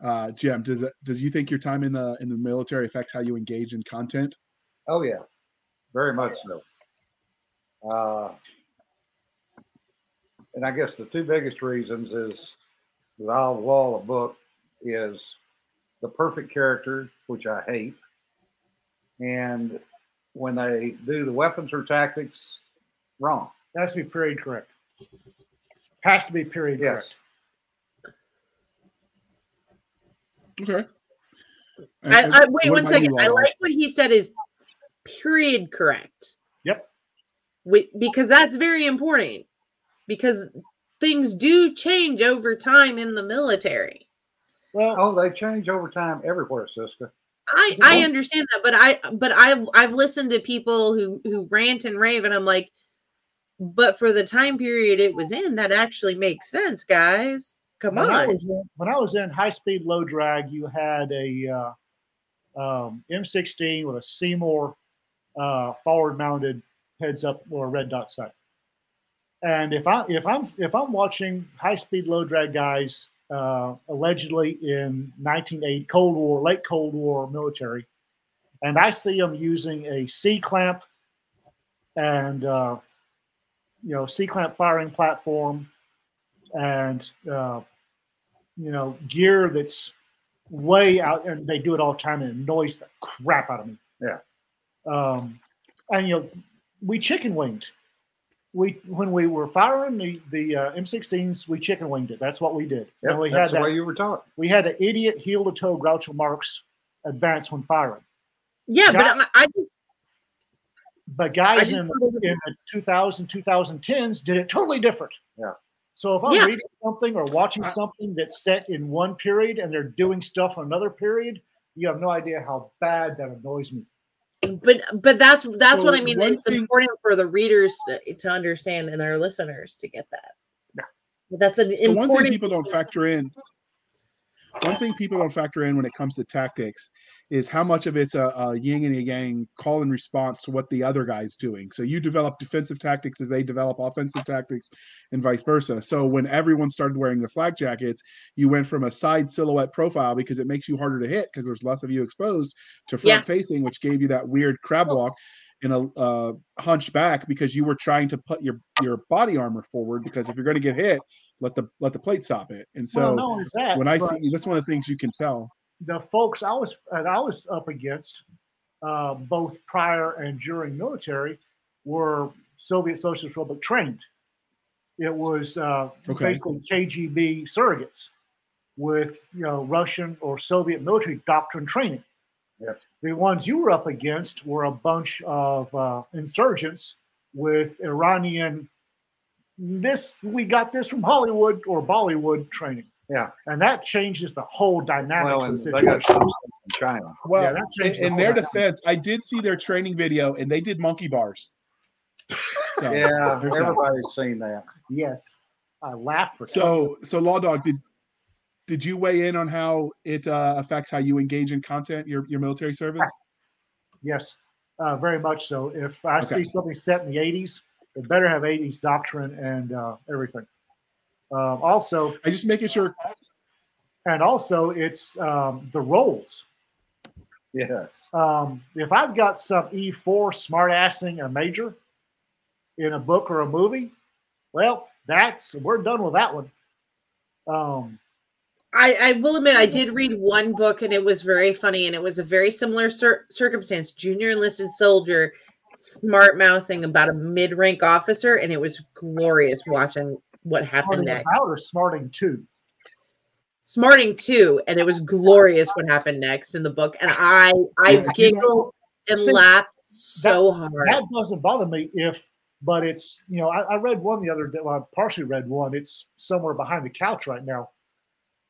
Uh, Jim, does does you think your time in the in the military affects how you engage in content? Oh yeah, very much so. Uh, and I guess the two biggest reasons is that I'll wall a book is the perfect character, which I hate, and when they do the weapons or tactics wrong. It has to be period correct. Has to be period Yes. correct. Okay. And- I, I, wait what one about second. you, I like what he said is period correct. Yep. Wait, because that's very important. Because things do change over time in the military. Well, Oh, they change over time everywhere, sister. I I understand that, but I but I've I've listened to people who who rant and rave, and I'm like, but for the time period it was in, that actually makes sense, guys. Come when on. was in, when I was in high speed low drag, you had a uh, um, M16 with a Seymour uh, forward mounted heads up or red dot sight. And if I if I'm if I'm watching high speed low drag guys uh, allegedly in 1980 Cold War late Cold War military, and I see them using a C clamp and uh, you know C clamp firing platform and uh, you know gear that's way out and they do it all the time and it annoys the crap out of me. Yeah. um, and you know we chicken winged we when we were firing the the uh, m16s we chicken winged it that's what we did Yep, and we that's had the that way you were taught. we had an idiot heel to toe groucho marx advance when firing yeah, but guys- I, I just but I guys just in, thought it was- in the 2000 2010s did it totally different Yeah. so if i'm Yeah. reading something or watching something that's set in one period and they're doing stuff in another period you have no idea how bad that annoys me but but that's that's what I mean. It's thing- important for the readers to, to understand and our listeners to get that. Yeah. But that's an So one important. thing people don't factor in one thing people don't factor in when it comes to tactics is how much of it's a, a yin and a yang call and response to what the other guy's doing. So you develop defensive tactics as they develop offensive tactics, and vice versa. So when everyone started wearing the flak jackets, you went from a side silhouette profile because it makes you harder to hit because there's less of you exposed to front Yeah. facing, which gave you that weird crab walk and a uh, hunched back because you were trying to put your your body armor forward because if you're going to get hit, let the let the plate stop it. And so well, that, when I see that's one of the things you can tell. the folks I was I was up against, uh, both prior and during military, were Soviet Socialist Republic trained. It was uh, Okay. basically KGB surrogates with you know Russian or Soviet military doctrine training. Yep. The ones you were up against were a bunch of uh, insurgents with Iranian. This we got this from Hollywood or Bollywood training. Yeah. and that changes the whole dynamics Well, of the situation. in China. Well, Yeah, that in, the in their dynamic. defense, I did see their training video and they did monkey bars. So, Yeah, there's that. everybody's seen that. Yes, I laughed for So, so Law Dog, did did you weigh in on how it uh, affects how you engage in content, your your military service? Yes, uh, very much so. If I Okay. see something set in the '80s It better have 80s doctrine and uh, everything. Um, also, I just making sure. and also it's um, the roles. Yes. Um, if I've got some E4 smartassing a major in a book or a movie, well, that's we're done with that one. Um, I, I will admit I did read one book and it was very funny and it was a very similar cir- circumstance. Junior enlisted soldier smart mousing about a mid rank officer and it was glorious watching what happened smarting next. about or smarting to. Smarting too, and it was glorious what happened next in the book. And I I Yeah, you know- giggled and See, laughed so hard. That doesn't bother me if, but it's you know I, I read one the other day. Well, I partially read one. It's somewhere behind the couch right now,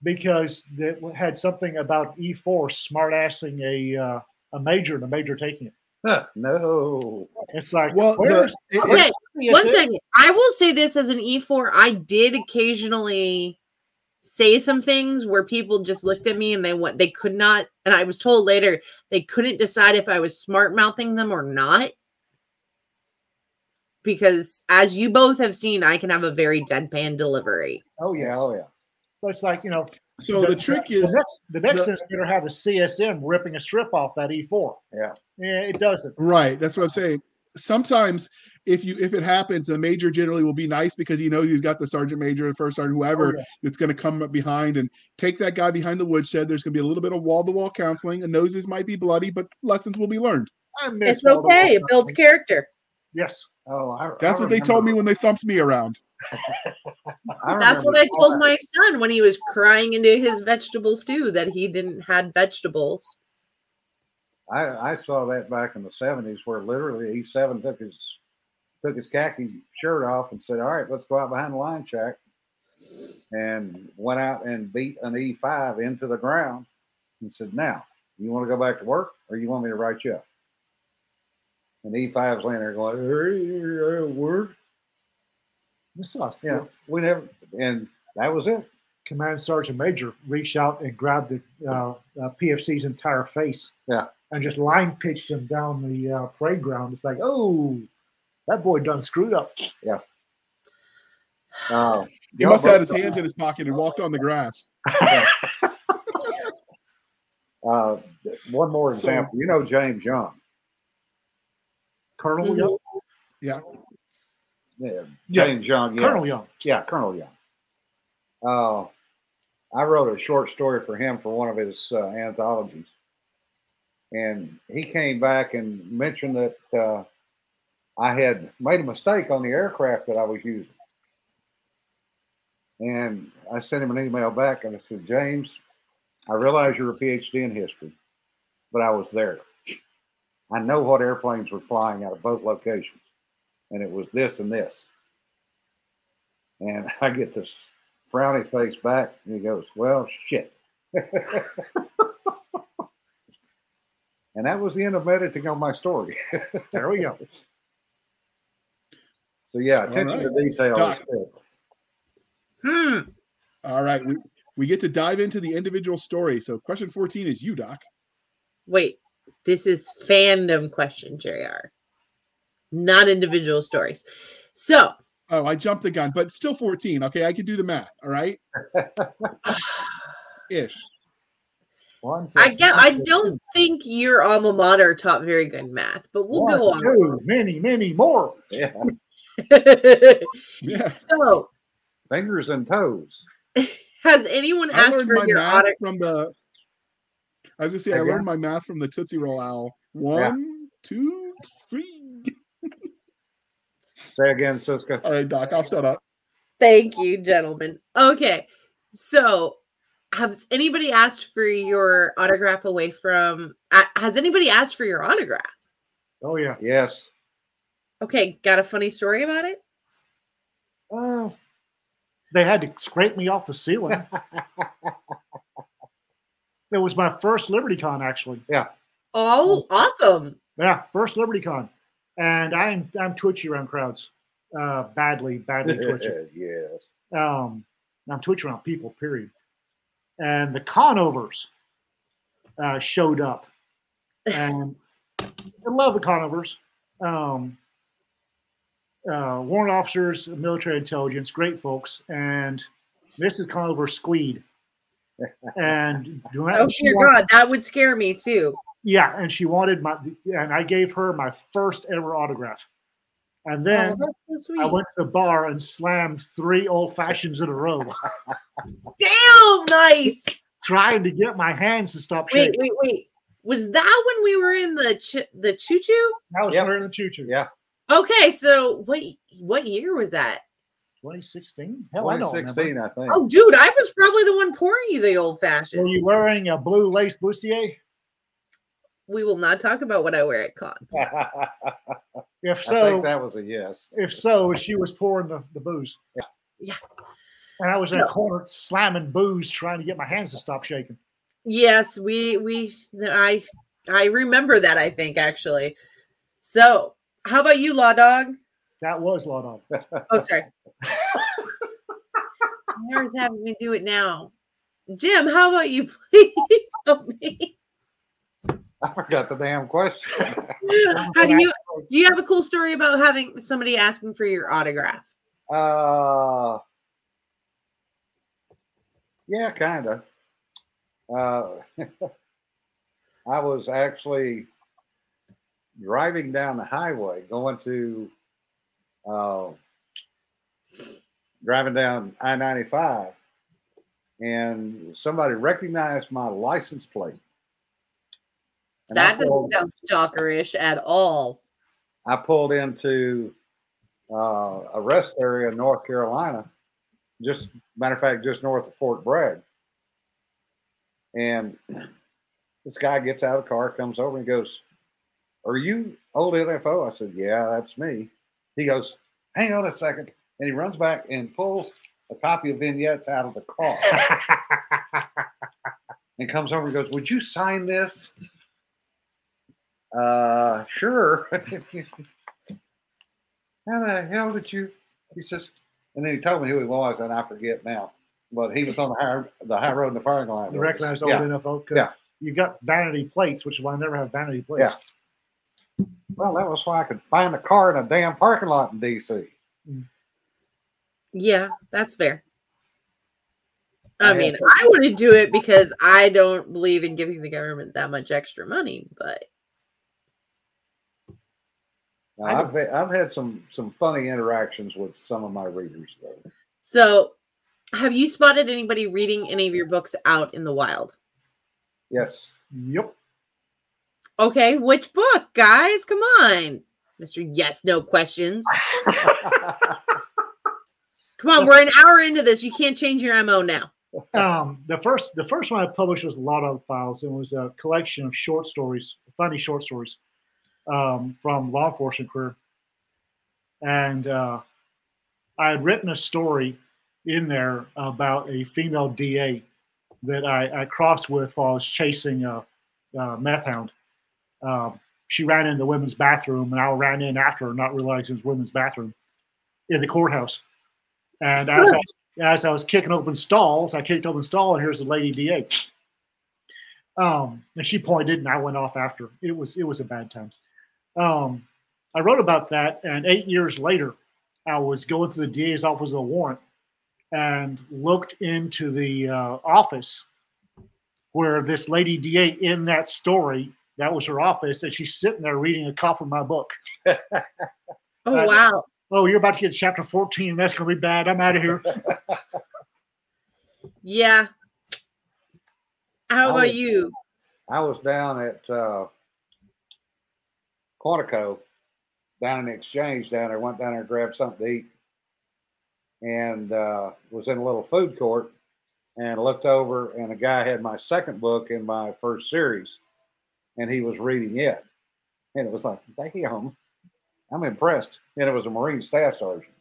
because it had something about E4 smartassing a uh, a major and a major taking it. Huh, no. It's like Well, the, it- it- Okay, is one it? second. I will say this as an E4, I did occasionally say some things where people just looked at me and they went they could not and I was told later they couldn't decide if I was smart mouthing them or not. Because as you both have seen, I can have a very deadpan delivery. Oh Yeah, oh yeah. But it's like you know so the trick is the next the next the- instance better have the CSM ripping a strip off that E4. Yeah. Yeah, it doesn't. Right. That's what I'm saying. Sometimes if you if it happens, the major generally will be nice because he knows he's got the sergeant major, the first sergeant, whoever Oh, yeah. that's going to come up behind and take that guy behind the woodshed. There's going to be a little bit of wall to wall counseling, and noses might be bloody, but lessons will be learned. I miss It's okay. It builds character. Yes. Oh, I, That's I what they told me when they thumped me around. That's what I told all my son when he was crying into his vegetable stew that he didn't had vegetables. I, I saw that back in the seventies where literally E seven took his took his khaki shirt off and said, All right, let's go out behind the line check and went out and beat an E five into the ground and said, Now, you want to go back to work or you want me to write you up? And E 5's laying there going, "Hey, work. This us. Yeah, we never and that was it. Command Sergeant Major reached out and grabbed the uh, uh, PFC's entire face. Yeah. And just line pitched him down the uh, parade ground. It's like, oh, that boy done screwed up. Uh, He y'all must have had his both- hands in his pocket and walked on the grass. Uh, one more So- example. you know James Young. Colonel Mhm. Young. Yeah. Yeah, Yeah, James Young. Yes. Colonel Young. Yeah, Colonel Young. Uh, I wrote a short story for him for one of his uh, anthologies, and he came back and mentioned that uh, I had made a mistake on the aircraft that I was using. And I sent him an email back and I said, James, I realize you're a PhD in history, but I was there. I know what airplanes were flying out of both locations, and it was this and this. And I get this frowny face back, and he goes, Well, shit. and that was the end of editing on my story. There we go. So, yeah, attention right. to detail Doc. Hmm. All right. We we get to dive into the individual story. So question 14 is you, Doc. Wait, this is fandom question, JR. Not individual stories. So Oh, I jumped the gun, but still 14. Okay, I can do the math. All right. Ish. One I get I don't think your alma mater taught very good math, but we'll One, go on. Two, many, many more. Yeah, Yeah. so fingers and toes. has anyone I asked for my your math autograph? from the. I was gonna say I Again? learned my math from the Tootsie Roll Owl. One, two, three. Say again, Cisco. All right, Doc, I'll shut up. Thank you, gentlemen. Okay. So has anybody asked for your autograph away from uh, has anybody asked for your autograph? Oh yeah. Yes. Okay, got a funny story about it? Uh, they had to scrape me off the ceiling. it was my first LibertyCon, actually. Yeah. Oh, awesome. Yeah, first LibertyCon, and I'm I'm twitchy around crowds, uh, badly, badly twitchy. yes. Um, I'm twitchy around people. Period. And the conovers uh, showed up, and I love the conovers. Um, uh, warrant officers, military intelligence, great folks, and Mrs. Conover squeed. And oh dear wanted, God, that would scare me too. Yeah, and she wanted my, and I gave her my first ever autograph. And oh, then oh, so I went to the bar and slammed three old fashions in a row. Damn, nice. Trying to get my hands to stop wait, shaking. Wait, wait, wait. Was that when we were in the ch- the choo choo? That was yep. in the choo choo. Yeah. Okay, so what what year was that? 2016. Hell, 2016, I, I, think. Oh, dude, I was probably the one pouring you the old fashioned. Were you wearing a blue lace bustier? We will not talk about what I wear at cons. if so, that was a yes. If so, she was pouring the, the booze. Yeah. Yeah. And I was so, in a corner slamming booze, trying to get my hands to stop shaking. Yes, we we I I remember that. I think actually. So, how about you, Law Dog? That was Law Dog. oh, sorry. Nerds having me do it now. Jim, how about you? Please help me. I forgot the damn question. How do you do you have a cool story about having somebody asking for your autograph? Uh yeah, kind of. Uh, I was actually driving down the highway going to uh, driving down I 95 and somebody recognized my license plate. And that pulled, doesn't sound stalkerish at all. I pulled into uh, a rest area in North Carolina, just matter of fact, just north of Fort Bragg. And this guy gets out of the car, comes over, and goes, Are you old NFO? I said, Yeah, that's me. He goes, Hang on a second. And he runs back and pulls a copy of vignettes out of the car and comes over and goes, Would you sign this? Uh, sure. How the hell did you? He says, and then he told me who he was, and I forget now. But he was on the high, the high road in the firing line. You recognize old yeah. enough Yeah. You've got vanity plates, which is why I never have vanity plates. Yeah. Well, that was why I could find a car in a damn parking lot in DC. Yeah, that's fair. I, I mean, I wouldn't do it because I don't believe in giving the government that much extra money, but now, I've I've had some some funny interactions with some of my readers though. So, have you spotted anybody reading any of your books out in the wild? Yes. Yep. Okay, which book, guys? Come on, Mister. Yes, no questions. Come on, we're an hour into this. You can't change your mo now. Um, the first the first one I published was a Law Dog Files. It was a collection of short stories, funny short stories um, from law enforcement career, and uh, I had written a story in there about a female DA that I, I crossed with while I was chasing a, a meth hound. Um, she ran in the women's bathroom, and I ran in after her, not realizing it was women's bathroom in the courthouse. And as I, was, as I was kicking open stalls, I kicked open stall, and here's the lady DA. Um, and she pointed, and I went off after. It was it was a bad time. Um, I wrote about that, and eight years later, I was going to the DA's office of a warrant and looked into the uh, office where this lady DA in that story, that was her office, and she's sitting there reading a copy of my book. oh, wow. Oh, you're about to get chapter 14. That's going to be bad. I'm out of here. yeah. How about was, you? I was down at uh, Quantico down in the exchange down there, went down there and grabbed something to eat and uh, was in a little food court and looked over and a guy had my second book in my first series and he was reading it. And it was like, damn, I'm impressed. And it was a Marine Staff Sergeant.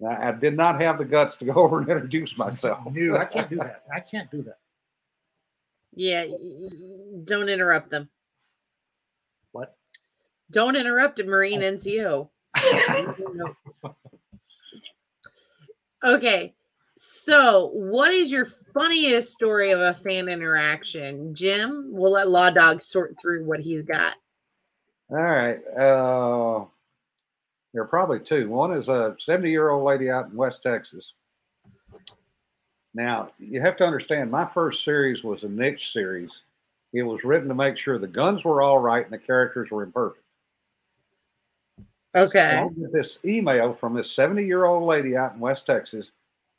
Now, I did not have the guts to go over and introduce myself. No, I can't do that. I can't do that. Yeah, don't interrupt them. What? Don't interrupt a Marine oh. NCO. okay. So, what is your funniest story of a fan interaction? Jim, we'll let Law Dog sort through what he's got. All right. Uh, There are probably two. One is a 70 year old lady out in West Texas. Now, you have to understand, my first series was a niche series. It was written to make sure the guns were all right and the characters were imperfect. Okay. I get this email from this 70 year old lady out in West Texas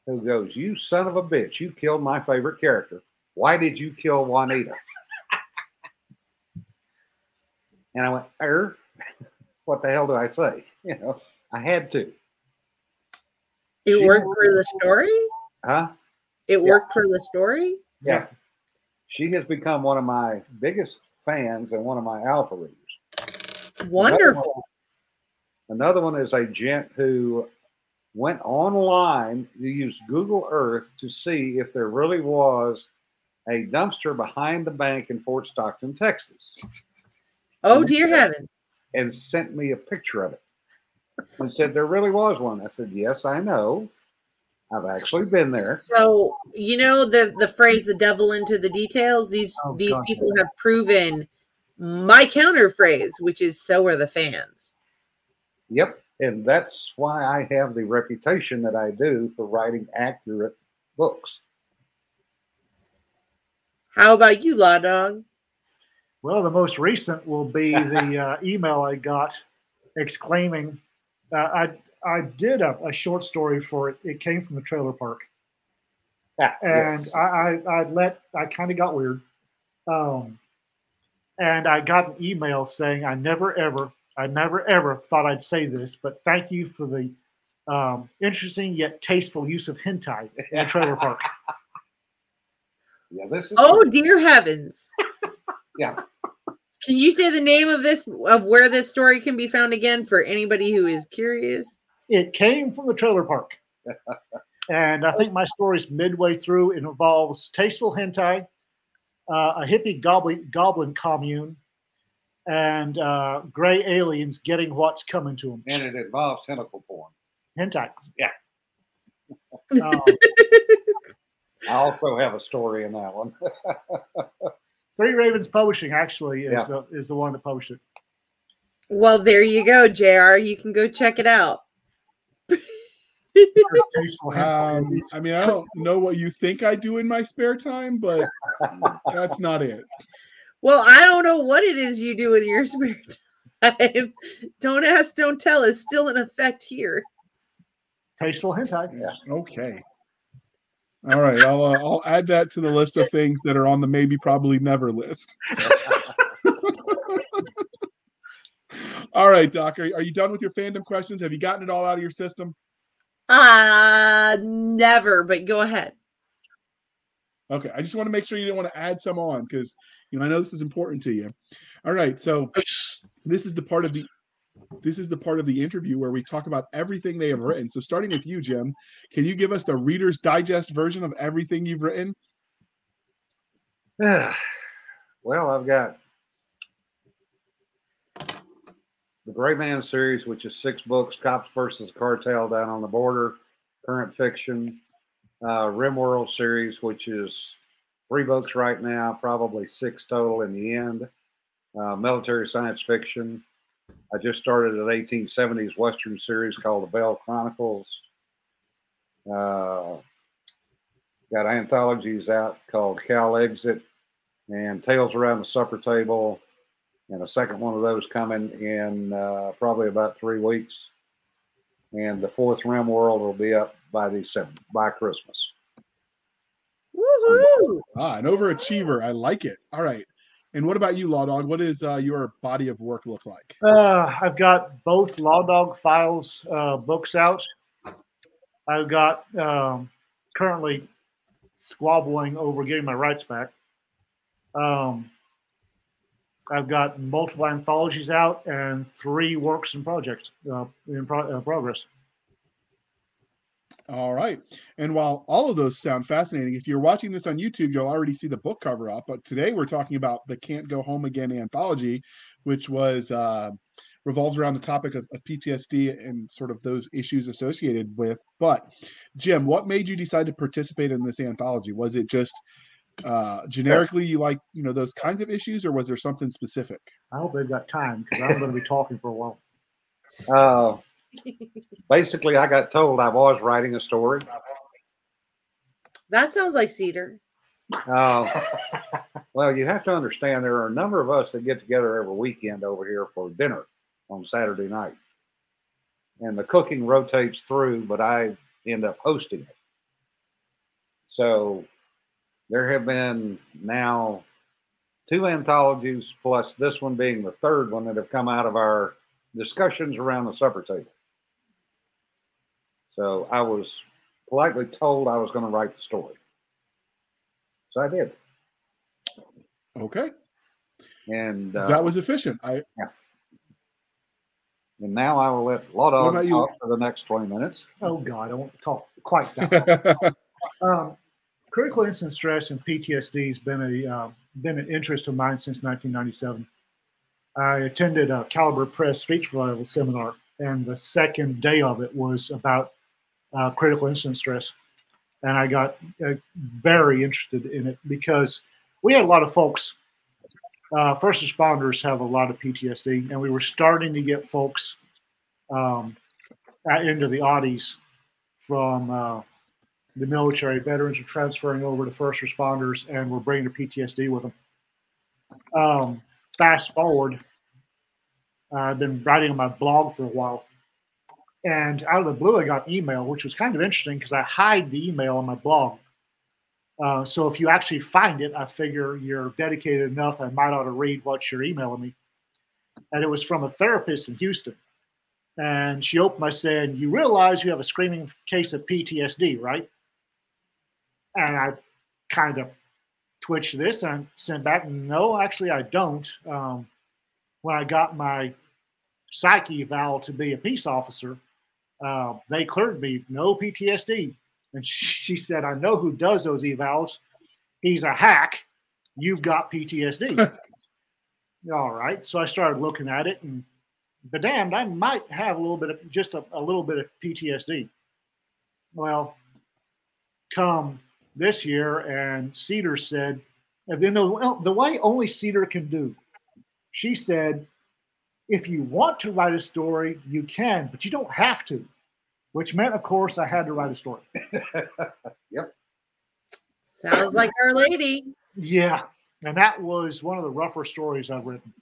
who goes, You son of a bitch, you killed my favorite character. Why did you kill Juanita? And I went, Er, what the hell do I say? You know, I had to. It She- worked for the story? Huh? It worked for the story? Yeah. She has become one of my biggest fans and one of my alpha readers. Wonderful. Another one is a gent who went online, you use Google Earth to see if there really was a dumpster behind the bank in Fort Stockton, Texas, Oh, dear heavens. and sent me a picture of it and said there really was one. I said, Yes, I know. I've actually been there. So you know the the phrase "the devil into the details." These Oh, these God. people have proven my counter phrase, which is "so are the fans." Yep. And that's why I have the reputation that I do for writing accurate books. How about you, Law Dog? Well, the most recent will be the uh, email I got exclaiming, uh, I I did a, a short story for it. It came from the trailer park, Ah, and yes. I, I I let I kind of got weird, um, and I got an email saying I never ever I never ever thought I'd say this, but thank you for the um, interesting yet tasteful use of hentai in the trailer park. yeah, this is Oh, dear heavens! yeah. Can you say the name of this of where this story can be found again for anybody who is curious? It came from the trailer park. and I think my story's midway through. It involves tasteful hentai, uh, a hippie goblin, goblin commune, and uh, gray aliens getting what's coming to them. And it involves tentacle porn. Hentai. Yeah. Um, I also have a story in that one. Three Ravens Publishing actually is, Yeah. the, is the one that published it. Well, there you go, Jr. You can go check it out. Um, I mean, I don't know what you think I do in my spare time, but that's not it. Well, I don't know what it is you do with your spare time. don't ask, don't tell. It's still in effect here. Tasteful hentai. Yeah. Okay. All right, I'll uh, I'll add that to the list of things that are on the maybe probably never list. all right, Doc, are, are you done with your fandom questions? Have you gotten it all out of your system? Uh never, but go ahead. Okay, I just want to make sure you didn't want to add some on because you know I know this is important to you. All right, so this is the part of the this is the part of the interview where we talk about everything they have written. So starting with you, Jim, can you give us the Reader's Digest version of everything you've written? well, I've got the Grey Man series, which is six books: Cops versus Cartel Down on the Border, Current Fiction, uh, Rimworld series, which is three books right now, probably six total in the end. Uh, military science fiction. I just started an 1870s Western series called The Bell Chronicles. Uh, got anthologies out called Cal Exit and Tales Around the Supper Table, and a second one of those coming in uh, probably about three weeks. And the fourth Rimworld will be up by December, by Christmas. Woohoo! Ah, an overachiever. I like it. All right. And what about you, Law Dog? What does uh, your body of work look like? Uh, I've got both Law Dog Files uh, books out. I've got um, currently squabbling over getting my rights back. Um, I've got multiple anthologies out and three works in project uh, in pro- uh, progress. All right. And while all of those sound fascinating, if you're watching this on YouTube, you'll already see the book cover up. But today we're talking about the Can't Go Home Again anthology, which was uh, revolves around the topic of, of PTSD and sort of those issues associated with. But Jim, what made you decide to participate in this anthology? Was it just uh, generically you like you know those kinds of issues, or was there something specific? I hope they've got time because I'm going to be talking for a while. Uh, basically, I got told I was writing a story. That sounds like Cedar. Uh, well, you have to understand there are a number of us that get together every weekend over here for dinner on Saturday night. And the cooking rotates through, but I end up hosting it. So there have been now two anthologies, plus this one being the third one that have come out of our discussions around the supper table. So I was politely told I was going to write the story. So I did. Okay. And uh, that was efficient. I and now I will let Law What you? talk for the next 20 minutes. Oh God, I won't talk quite that. long. um, critical incident stress and PTSD has been a uh, been an interest of mine since 1997. I attended a Calibre Press Street Survival seminar, and the second day of it was about uh, critical incident stress, and I got uh, very interested in it because we had a lot of folks. Uh, first responders have a lot of PTSD, and we were starting to get folks um, into the Audis from uh, the military. Veterans are transferring over to first responders, and we're bringing their PTSD with them. Um, fast forward, I've been writing on my blog for a while, and out of the blue, I got email, which was kind of interesting because I hide the email on my blog. Uh, so if you actually find it, I figure you're dedicated enough. I might ought to read what you're emailing me. And it was from a therapist in Houston. And she opened by saying, You realize you have a screaming case of PTSD, right? And I kind of twitched this and sent back, No, actually, I don't. Um, when I got my psyche eval to be a peace officer, uh, they cleared me, no PTSD. And she said, I know who does those evals. He's a hack. You've got PTSD. All right. So I started looking at it and but damned, I might have a little bit of just a, a little bit of PTSD. Well, come this year, and Cedar said, and then the, well, the way only Cedar can do, she said, if you want to write a story, you can, but you don't have to, which meant, of course, I had to write a story. Yep. Sounds like Our Lady. Yeah. And that was one of the rougher stories I've written.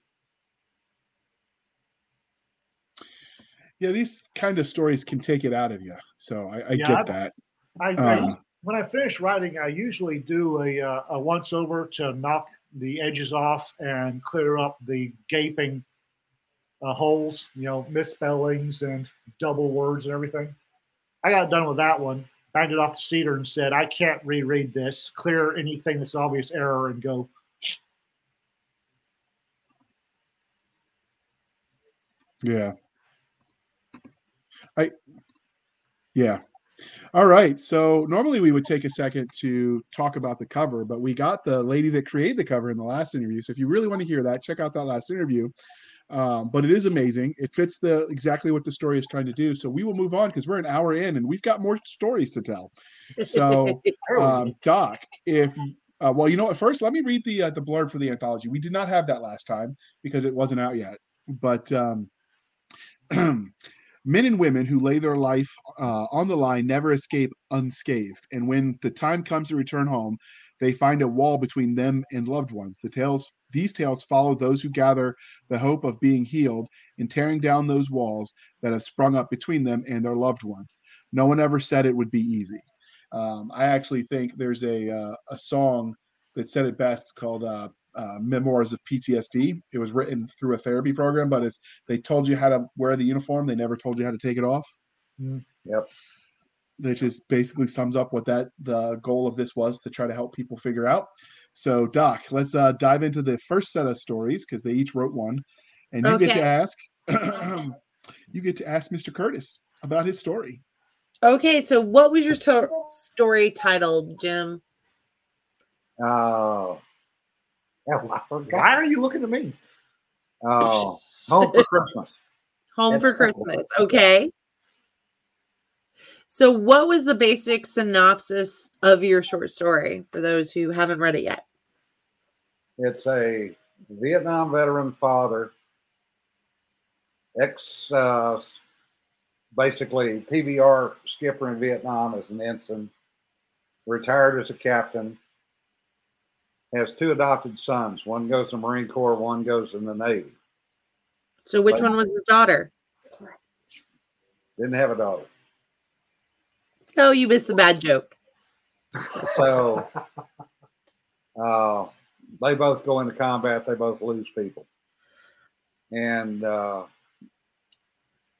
yeah, these kind of stories can take it out of you. So I, I Yeah, get I've- that. I, I Um, when I finish writing, I usually do a, uh, a once over to knock the edges off and clear up the gaping uh, holes, you know, misspellings and double words and everything. I got done with that one, banged it off to Cedar and said, I can't reread this, clear anything that's obvious error and go. Yeah. I yeah. All right. So normally we would take a second to talk about the cover, but we got the lady that created the cover in the last interview. So if you really want to hear that, check out that last interview. Um, but it is amazing. It fits the exactly what the story is trying to do. So we will move on because we're an hour in and we've got more stories to tell. So um, Doc, if uh, well, you know what? First, let me read the uh, the blurb for the anthology. We did not have that last time because it wasn't out yet. But um, men and women who lay their life uh, on the line never escape unscathed, and when the time comes to return home, they find a wall between them and loved ones. The tales these tales follow those who gather the hope of being healed and tearing down those walls that have sprung up between them and their loved ones. No one ever said it would be easy. Um, I actually think there's a uh, a song that said it best called uh, uh, "Memoirs of PTSD." It was written through a therapy program, but it's they told you how to wear the uniform, they never told you how to take it off. Mm. Yep. Which is basically sums up what that the goal of this was to try to help people figure out. So, Doc, let's uh, dive into the first set of stories because they each wrote one, and you get to ask you get to ask Mr. Curtis about his story. Okay, so what was your to- story titled, Jim? Oh, yeah, I forgot. Why are you looking at me? Oh, home for Christmas. Home for Christmas. Okay. So, what was the basic synopsis of your short story for those who haven't read it yet? It's a Vietnam veteran father, ex uh, basically PBR skipper in Vietnam as an ensign, retired as a captain, has two adopted sons. One goes to the Marine Corps, one goes in the Navy. So which Like- one was his daughter? Didn't have a daughter. Oh, you missed the bad joke. So uh, they both go into combat. They both lose people, and uh,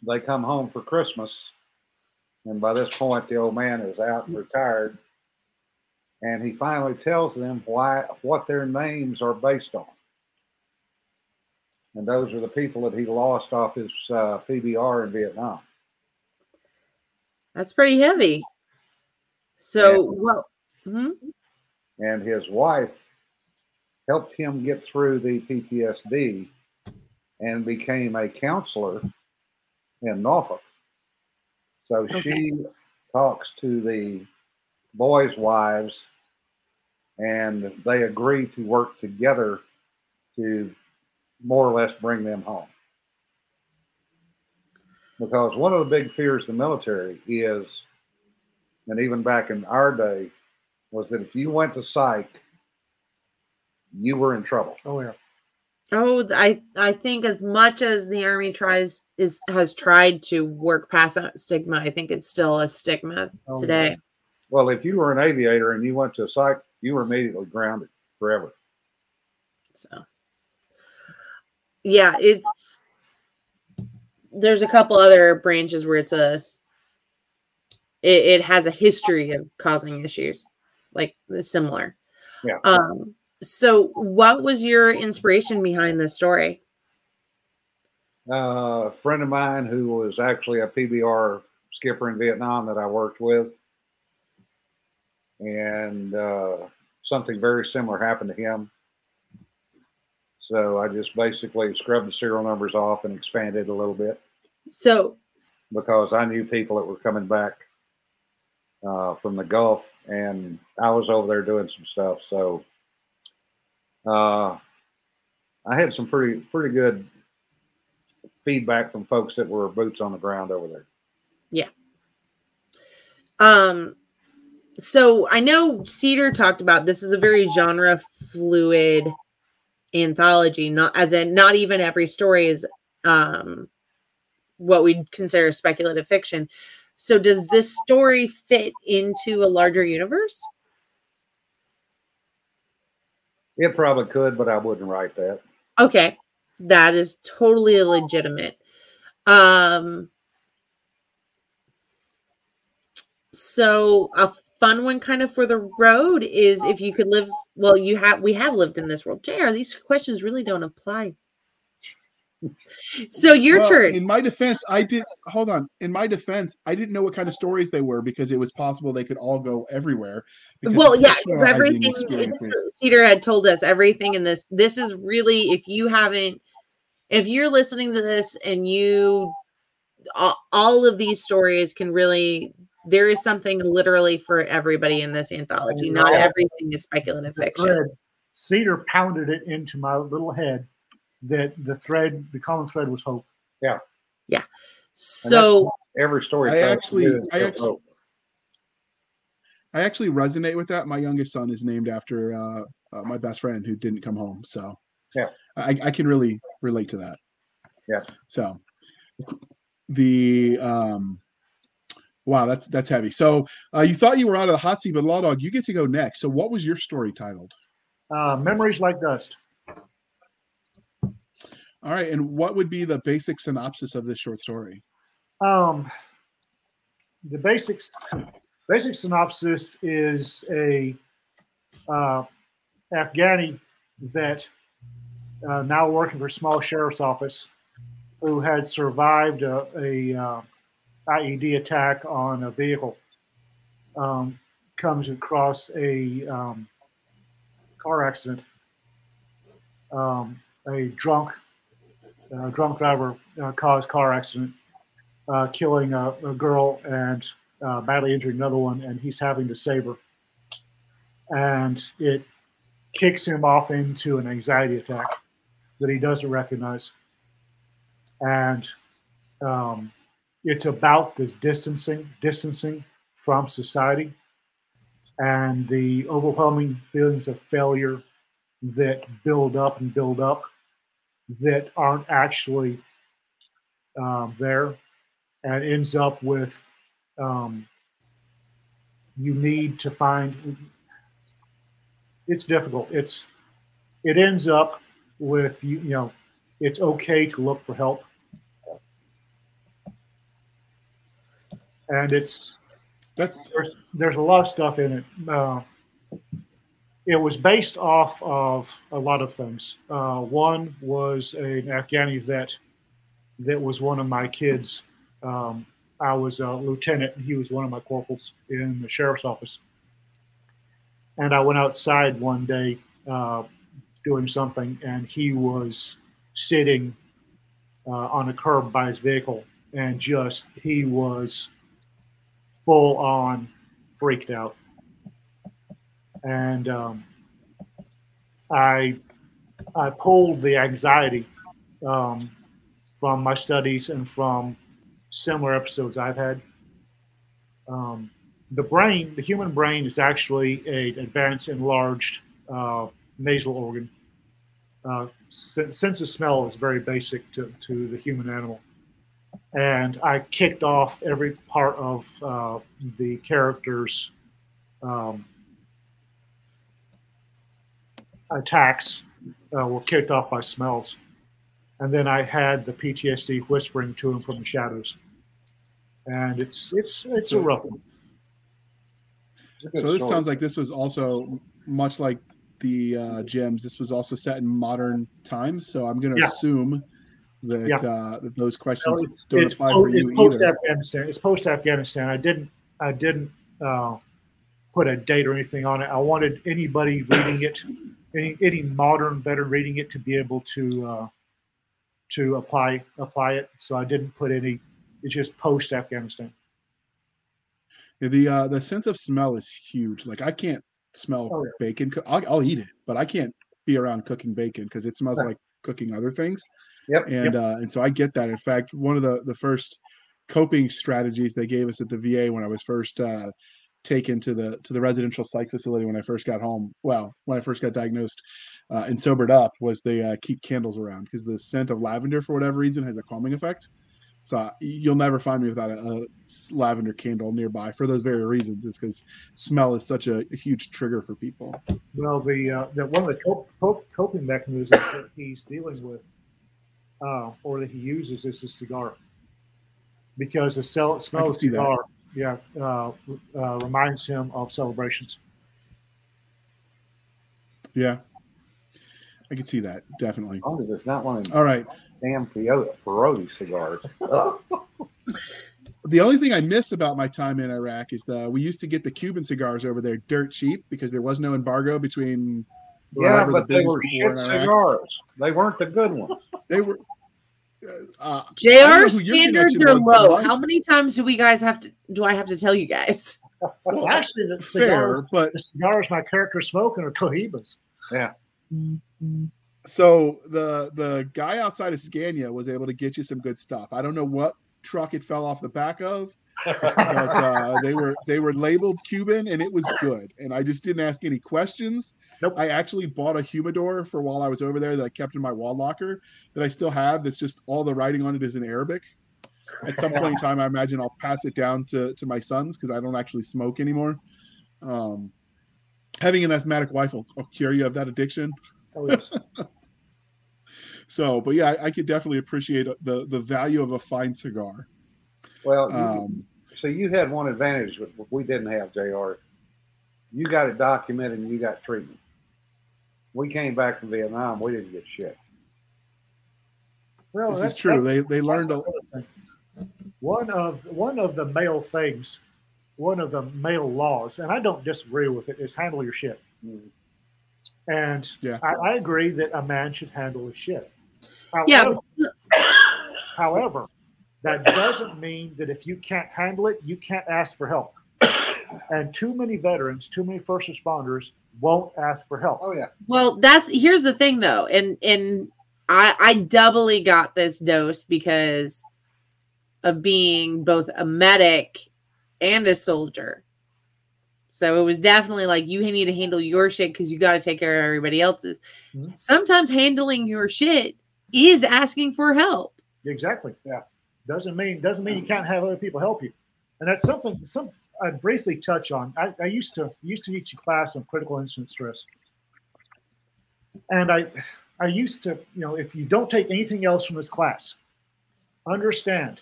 they come home for Christmas. And by this point, the old man is out and retired, and he finally tells them why what their names are based on. And those are the people that he lost off his uh, PBR in Vietnam. That's pretty heavy. So what? hmm? and his wife helped him get through the PTSD and became a counselor in Norfolk. So she talks to the boys' wives and they agree to work together to more or less bring them home. Because one of the big fears of the military is, and even back in our day, was that if you went to psych, you were in trouble. Oh yeah. Oh, I I think as much as the army tries is has tried to work past that stigma, I think it's still a stigma Oh, today. Well, if you were an aviator and you went to psych, you were immediately grounded forever. So yeah, it's there's a couple other branches where it's a it, it has a history of causing issues like similar. Yeah. Um so what was your inspiration behind this story? Uh, a friend of mine who was actually a PBR skipper in Vietnam that I worked with, and uh, something very similar happened to him. So I just basically scrubbed the serial numbers off and expanded a little bit So because I knew people that were coming back uh, from the Gulf, and I was over there doing some stuff. So uh, I had some pretty pretty good feedback from folks that were boots on the ground over there. Yeah. Um, so I know Cedar talked about this is a very genre fluid anthology, not as in not even every story is um what we'd consider speculative fiction. So does this story fit into a larger universe? It probably could, but I wouldn't write that. Okay. That is totally legitimate. Um so a fun one kind of for the road is if you could live well you have we have lived in this world JR these questions really don't apply so your Well, turn In my defense, I did hold on. In my defense, I didn't know what kind of stories they were because it was possible they could all go everywhere. well of yeah 'cause fictionalizing everything experiences. cedar had told us everything in this this is really if you haven't if you're listening to this and you all, all of these stories can really there is something literally for everybody in this anthology not everything is speculative fiction thread, Cedar pounded it into my little head that the thread, the common thread was hope. Yeah. Yeah. So Every story. I actually- I actually- hope. I actually resonate with that. My youngest son is named after uh, uh, my best friend who didn't come home. So Yeah. I, I can really relate to that. Yeah. So the um, wow, that's that's heavy. So uh, you thought you were out of the hot seat, but Law Dog, you get to go next. So what was your story titled? Uh, memories like dust. All right, and what would be the basic synopsis of this short story? Um, the basics, basic synopsis is a uh, Afghani vet uh, now working for a small sheriff's office who had survived a, a uh, IED attack on a vehicle. Um, comes across a um, car accident. Um, a drunk uh, drunk driver uh, caused car accident uh, killing a, a girl and uh, badly injuring another one, and he's having to save her. And it kicks him off into an anxiety attack that he doesn't recognize. And um, it's about the distancing, distancing from society, and the overwhelming feelings of failure that build up and build up that aren't actually um, there, and ends up with um, you need to find. It's difficult. It's it ends up with you. You know, it's okay to look for help and it's That's there's there's a lot of stuff in it. Uh, it was based off of a lot of things. Uh, one was an Afghani vet that was one of my kids. Um, I was a lieutenant, and he was one of my corporals in the sheriff's office. And I went outside one day uh, doing something, and he was sitting uh, on a curb by his vehicle, and just he was full on freaked out. And um, I I pulled the anxiety um, from my studies and from similar episodes I've had. Um, the brain, the human brain, is actually a advanced, enlarged uh, nasal organ. Uh, sense of smell is very basic to, to the human animal and I kicked off every part of uh, the character's um, attacks uh, were kicked off by smells, and then I had the PTSD whispering to him from the shadows, and it's it's it's a rough one. so. This sounds like this was also much like the uh, Jim's. This was also set in modern times, so I'm going to Yeah. assume that Yeah. uh, that those questions No, it's, don't it's, apply po- for you it's post either. Afghanistan. It's post Afghanistan. I didn't I didn't uh, put a date or anything on it. I wanted anybody reading it, any any modern better reading it, to be able to uh, to apply apply it. So I didn't put any. It's just post Afghanistan. Yeah, The uh, the sense of smell is huge. Like I can't smell Oh, yeah. bacon. I'll, I'll eat it, but I can't be around cooking bacon because it smells Right. like cooking other things. Yep. And uh, and so I get that. In fact, one of the the first coping strategies they gave us at the VA when I was first uh, taken to the to the residential psych facility when I first got home. Well, when I first got diagnosed uh, and sobered up, was they uh, keep candles around because the scent of lavender for whatever reason has a calming effect. So uh, you'll never find me without a lavender candle nearby for those very reasons. Is because smell is such a, huge trigger for people. Well, the uh, the one of the cop- cop- coping mechanisms that he's dealing with, uh, or that he uses, is a cigar, because the cell, smell of cigar, yeah, uh, uh, reminds him of celebrations. Yeah, I can see that definitely. As long as it's not one of All right. damn peyote, peyote cigars. The only thing I miss about my time in Iraq is the we used to get the Cuban cigars over there dirt cheap because there was no embargo between. yeah, but the they were shit cigars. They weren't the good ones. They were. Uh, I don't know JR standards are low. mine- How many times do we guys have to do I have to tell you guys? well, Actually, the fair, but the cigars my character smoking are Cohibas. Yeah. So the the guy outside of Scania was able to get you some good stuff. I don't know what truck it fell off the back of, but uh, they were they were labeled Cuban and it was good. And I just didn't ask any questions. Nope. I actually bought a humidor for while I was over there that I kept in my wall locker that I still have. That's just all the writing on it is in Arabic. At some point in time, I imagine I'll pass it down to to my sons because I don't actually smoke anymore. Um, having an asthmatic wife will, will cure you of that addiction. Oh, yes. So, but yeah, I, I could definitely appreciate the the value of a fine cigar. Well, you, Um, so you had one advantage that we didn't have, Jr. You got it documented and you got treatment. We came back from Vietnam. We didn't get shit. Well, this that's- is true. that's- They they learned a, that's another thing. one of one of the male things, one of the male laws, and I don't disagree with it, is handle your shit. Mm. And Yeah. I, I agree that a man should handle his shit. Yeah, However, but however, that doesn't mean that if you can't handle it, you can't ask for help. And too many veterans, too many first responders won't ask for help. Oh yeah. Well, that's here's the thing though, and and I I doubly got this dose because of being both a medic and a soldier. So it was definitely like you need to handle your shit because you got to take care of everybody else's. Mhm. Sometimes handling your shit is asking for help. Exactly. Yeah. Doesn't mean doesn't mean you mm. can't have other people help you, and that's something some I briefly touch on. I, I used to used to teach a class on critical incident stress, and I I used to you know if you don't take anything else from this class, understand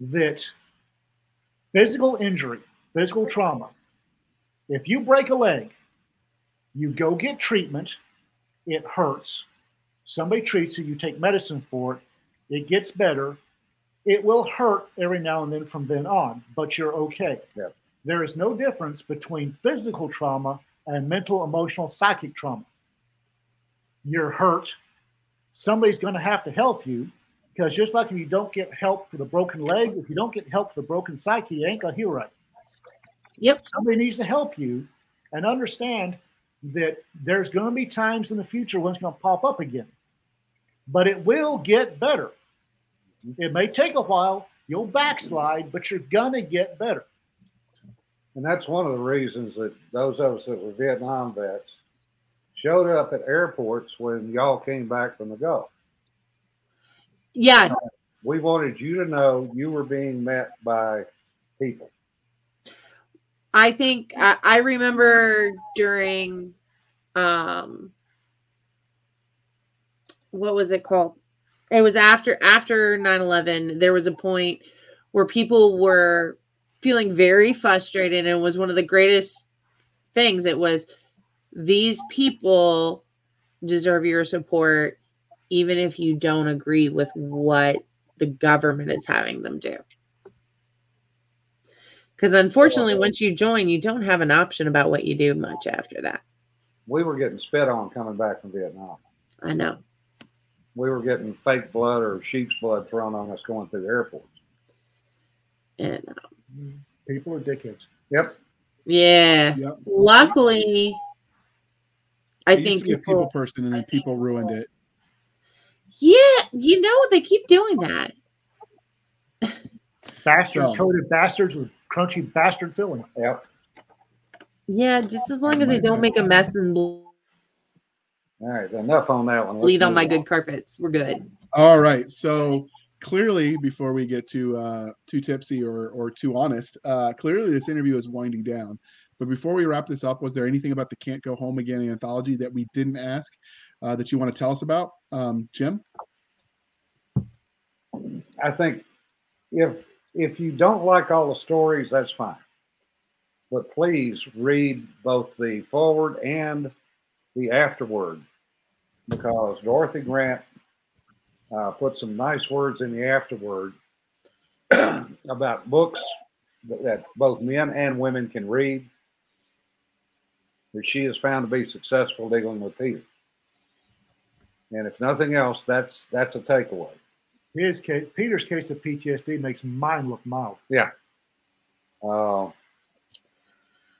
that physical injury, physical trauma. If you break a leg, you go get treatment. It hurts. Somebody treats you. You take medicine for it it gets better. It will hurt every now and then from then on, but you're okay. Yeah. There is no difference between physical trauma and mental, emotional, psychic trauma. You're hurt. Somebody's going to have to help you because just like if you don't get help for the broken leg, if you don't get help for the broken psyche, you ain't going to heal right. Yep. Somebody needs to help you and understand that there's going to be times in the future when it's going to pop up again but it will get better. It may take a while, you'll backslide, but you're gonna get better. And that's one of the reasons that those of us that were Vietnam vets showed up at airports when y'all came back from the Gulf. Yeah, We wanted you to know you were being met by people. I think I, I remember during um what was it called? It was after after 9/11 there was a point where people were feeling very frustrated and it was one of the greatest things it was these people deserve your support even if you don't agree with what the government is having them do. Because unfortunately, once you join, you don't have an option about what you do much after that. We were getting spit on coming back from Vietnam. I know. We were getting fake blood or sheep's blood thrown on us going through the airports. And uh, People are dickheads. Yep. yeah, Yep. luckily, I I think to be a people people, person, and then people ruined it. yeah, you know, they keep doing that. Bastard So- coated bastards with crunchy bastard filling. Yep. Yeah, just as long as they don't make a mess and ble- All right. Enough on that one. Let's bleed on move my good carpets. We're good. All right. So clearly, before we get to uh, too tipsy or or too honest, uh, clearly this interview is winding down. But before we wrap this up, was there anything about the "Can't Go Home Again" anthology that we didn't ask uh, that you want to tell us about, um, Jim? I think if if you don't like all the stories, that's fine. But please read both the forward and the afterword because Dorothy Grant uh, put some nice words in the afterword about books that, both men and women can read that she has found to be successful dealing with Peter. And if nothing else, that's that's a takeaway. His case, Peter's case of PTSD makes mine look mild. Yeah. Uh,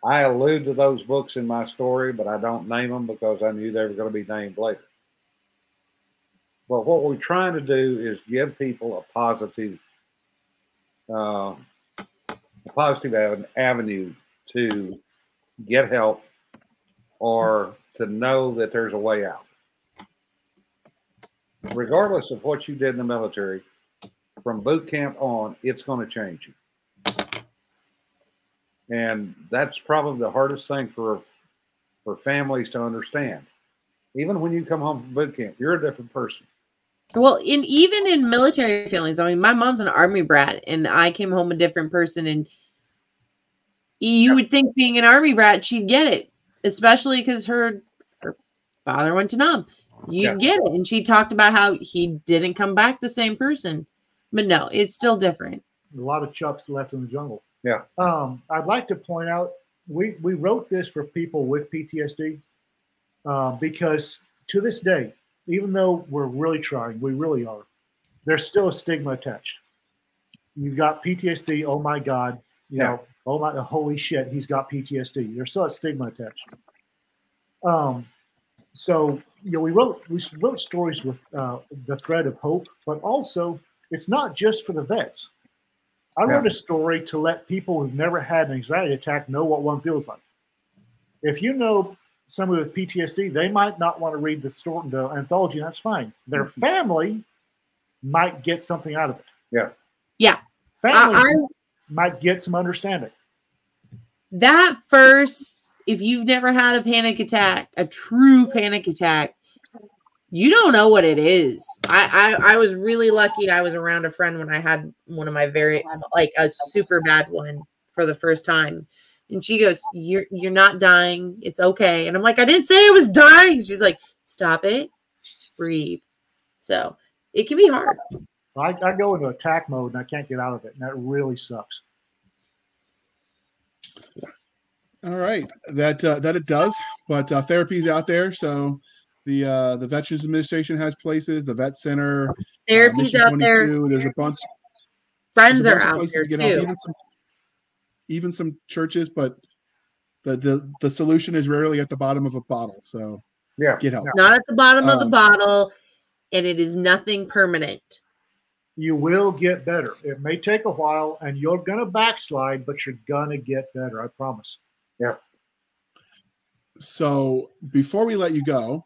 I allude to those books in my story, but I don't name them because I knew they were going to be named later. But what we're trying to do is give people a positive, uh, a positive av- avenue to get help or to know that there's a way out. Regardless of what you did in the military, from boot camp on, it's going to change you and that's probably the hardest thing for for families to understand. Even when you come home from boot camp, you're a different person. Well, in even in military families, I mean, my mom's an army brat, and I came home a different person. And you would think, being an army brat, she'd get it, especially because her her father went to Nam. You'd Yeah. get it, and she talked about how he didn't come back the same person. But no, it's still different. A lot of chups left in the jungle. Yeah. Um, I'd like to point out we we wrote this for people with PTSD uh, because to this day, even though we're really trying, we really are. There's still a stigma attached. You've got PTSD. Oh my God! You Yeah. know, oh my, holy shit, he's got PTSD. There's still a stigma attached. Um, so you know, we wrote we wrote stories with uh, the thread of hope, but also it's not just for the vets I Yeah. wrote a story to let people who've never had an anxiety attack know what one feels like. If you know somebody with PTSD, they might not want to read the story, the anthology. That's fine. Their Mm-hmm. family might get something out of it. Yeah. Yeah. Family I, I might get some understanding. that first, if you've never had a panic attack, a true panic attack, you don't know what it is. I, I I was really lucky. I was around a friend when I had one of my very like a super bad one for the first time. And she goes, You're you're not dying. It's okay. And I'm like, I didn't say I was dying. She's like, Stop it. Breathe. So it can be hard. I, I go into attack mode and I can't get out of it, and that really sucks. All right, that uh, that it does, but uh, therapy's out there. So the uh, the Veterans Administration has places, the Vet Center, uh, Therapy's Mission out there. There's a bunch. Friends a are bunch of out places there to get help, too. Even some, even some churches, but the the the solution is rarely at the bottom of a bottle. So Yeah. get help. Not at the bottom of the Um, bottle, and it is nothing permanent. You will get better. It may take a while, and you're going to backslide, but you're going to get better. I promise. Yeah. So before we let you go,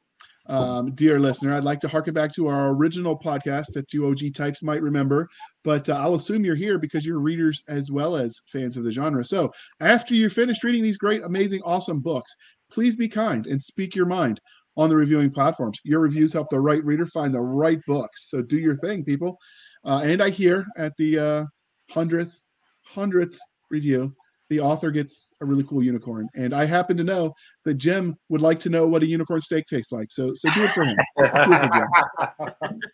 um, dear listener, I'd like to harken back to our original podcast that you OG types might remember, but uh, I'll assume you're here because you're readers as well as fans of the genre. So after you're finished reading these great, amazing, awesome books, please be kind and speak your mind on the reviewing platforms. Your reviews help the right reader find the right books. So do your thing, people. Uh, and I hear at the uh, hundredth hundredth review, the author gets a really cool unicorn, and I happen to know that Jim would like to know what a unicorn steak tastes like. So, so do it for him. Do it for Jim.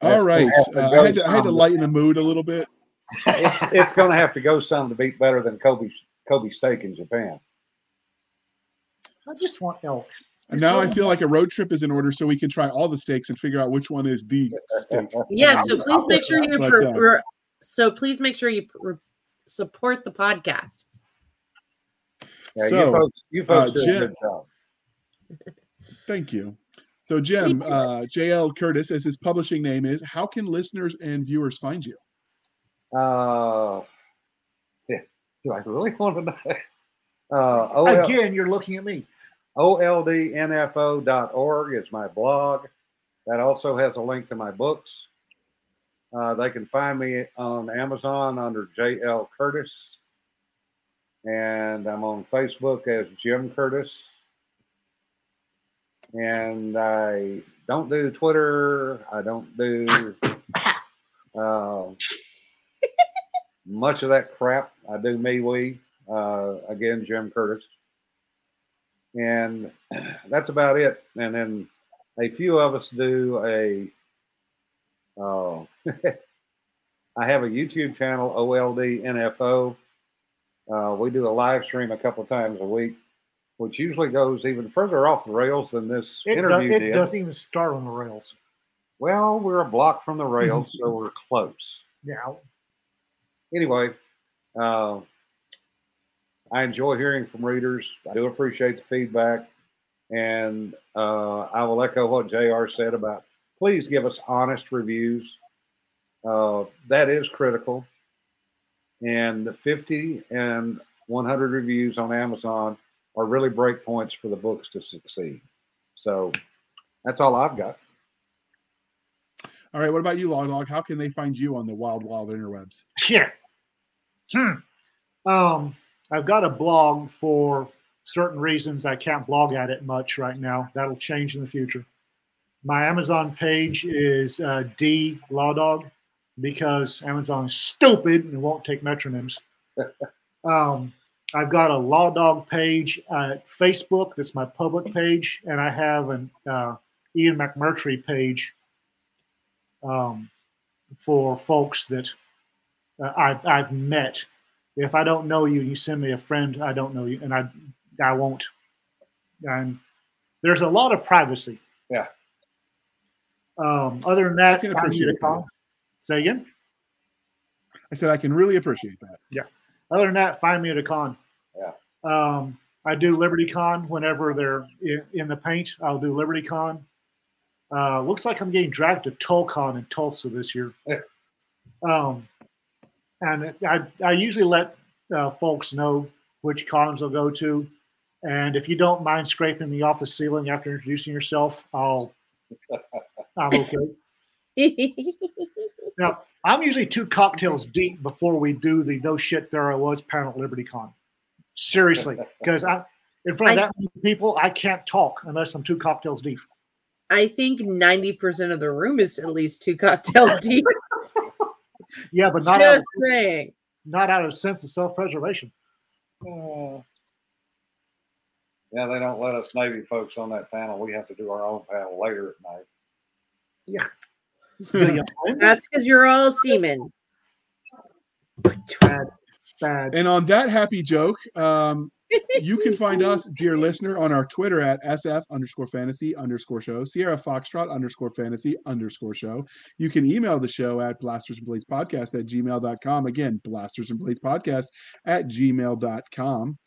All right, That's gonna have to uh, I had to, I had to lighten the mood a little bit. it's it's going to have to go some to beat better than Kobe Kobe steak in Japan. I just want elk. And now I feel like a road trip is in order, so we can try all the steaks and figure out which one is the steak. Yes, so please make sure you But, uh, per- so please make sure you per- support the podcast. Yeah, So, you folks, you folks uh, Jim- good job. Thank you. So, Jim, uh, JL Curtis, as his publishing name is, how can listeners and viewers find you? Uh, yeah, do I really want to know? Uh, OL, Again, you're looking at me. OLDNFO.org is my blog. That also has a link to my books. Uh, they can find me on Amazon under JL Curtis. And I'm on Facebook as Jim Curtis. And I don't do Twitter. I don't do uh, much of that crap. I do MeWe. Uh, again, Jim Curtis and that's about it. And then a few of us do a. Uh, I have a YouTube channel, OLD NFO. Uh, we do a live stream a couple times a week, which usually goes even further off the rails than this It, interview it did. doesn't even start on the rails. Well, we're a block from the rails, so we're close. Now, anyway, uh, I enjoy hearing from readers. I do appreciate the feedback. And uh, I will echo what JR said about please give us honest reviews. Uh, that is critical. And the 50 and 100 reviews on Amazon are really breakpoints for the books to succeed. So that's all I've got. All right, what about you, Law Dog? How can they find you on the wild, wild interwebs? yeah. Hmm. Um, I've got a blog for certain reasons. I can't blog at it much right now. That'll change in the future. My Amazon page is uh, D Law Dog because Amazon is stupid and won't take metronyms. um, I've got a Law Dog page at Facebook. That's my public page, and I have an uh, Ian McMurtry page um, for folks that uh, I've, I've met. If I don't know you, you send me a friend. I don't know you, and I I won't. And there's a lot of privacy. Yeah. Um, other than that, I can find me at appreciate a con. Say again. I said I can really appreciate that. Yeah. Other than that, find me at a con. Yeah. Um, I do Liberty Con whenever they're in, in the paint. I'll do Liberty Con. Uh, looks like I'm getting dragged to TulCon in Tulsa this year. Yeah. Um, and I, I usually let uh, folks know which cons I'll go to. And if you don't mind scraping me off the ceiling after introducing yourself, I'll, I'm okay. now, I'm usually two cocktails deep before we do the no shit there I was panel at Liberty Con. Seriously, because I in front of I- that many people, I can't talk unless I'm two cocktails deep. I think 90% of the room is at least two cocktails deep. Yeah, but not out, of, Just saying. not out of a sense of self-preservation. Uh, yeah, they don't let us Navy folks on that panel. We have to do our own panel later at night. Do you mind? That's because you're all seamen. bad, bad. And on that happy joke, um, you can find us, dear listener, on our Twitter at SF underscore fantasy underscore show, Sierra Foxtrot underscore fantasy underscore show. You can email the show at blasters and blades podcast at gmail.com. Again, blasters and blades podcast at gmail.com.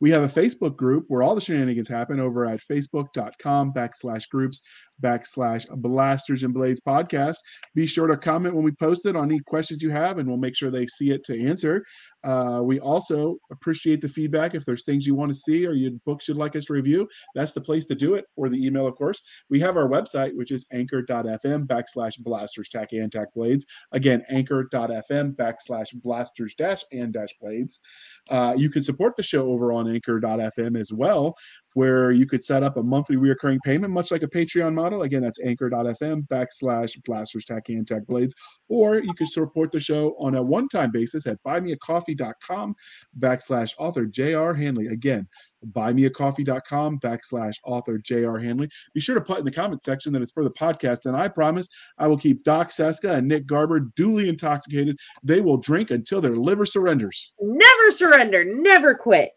We have a Facebook group where all the shenanigans happen over at facebook.com backslash groups backslash blasters and blades podcast. Be sure to comment when we post it on any questions you have, and we'll make sure they see it to answer. Uh, we also appreciate the feedback. If there's things you want to see or books you'd like us to review, that's the place to do it, or the email, of course. We have our website, which is anchor.fm backslash blasters tack and tack blades. Again, anchor.fm backslash blasters dash and dash blades. Uh, you can support the show over on anchor.fm as well, where you could set up a monthly recurring payment, much like a Patreon model. Again, that's anchor.fm backslash blasters tack and tack blades. Or you can support the show on a one time basis at buymeacoffee.com backslash author J.R. Handley. Again, buymeacoffee.com backslash author J.R. Handley. Be sure to put in the comment section that it's for the podcast. And I promise I will keep Doc Seska and Nick Garber duly intoxicated. They will drink until their liver surrenders. Never surrender. Never quit.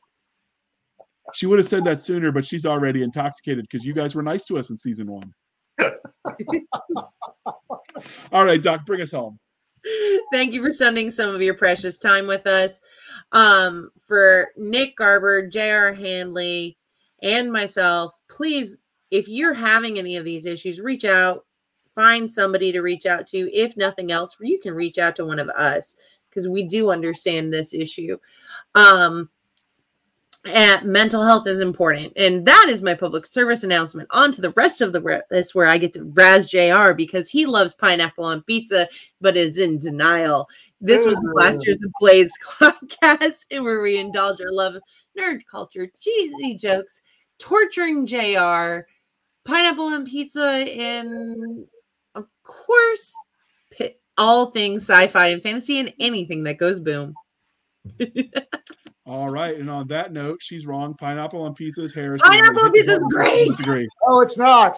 She would have said that sooner, but she's already intoxicated because you guys were nice to us in season one. All right, Doc, bring us home. Thank you for spending some of your precious time with us. Um, for Nick Garber, J.R. Handley, and myself, please, if you're having any of these issues, reach out. Find somebody to reach out to. If nothing else, you can reach out to one of us because we do understand this issue. Um, and mental health is important, and that is my public service announcement. On to the rest of the list where I get to razz Jr. because he loves pineapple on pizza, but is in denial. This was. Blasters and Blades podcast, and where we indulge our love of nerd culture, cheesy jokes, torturing Jr., pineapple on pizza, and of course, all things sci-fi and fantasy, and anything that goes boom. All right, and on that note, she's wrong. Pineapple on pizza is Harris. Pineapple on pizza is great. Disagree. Oh, it's not.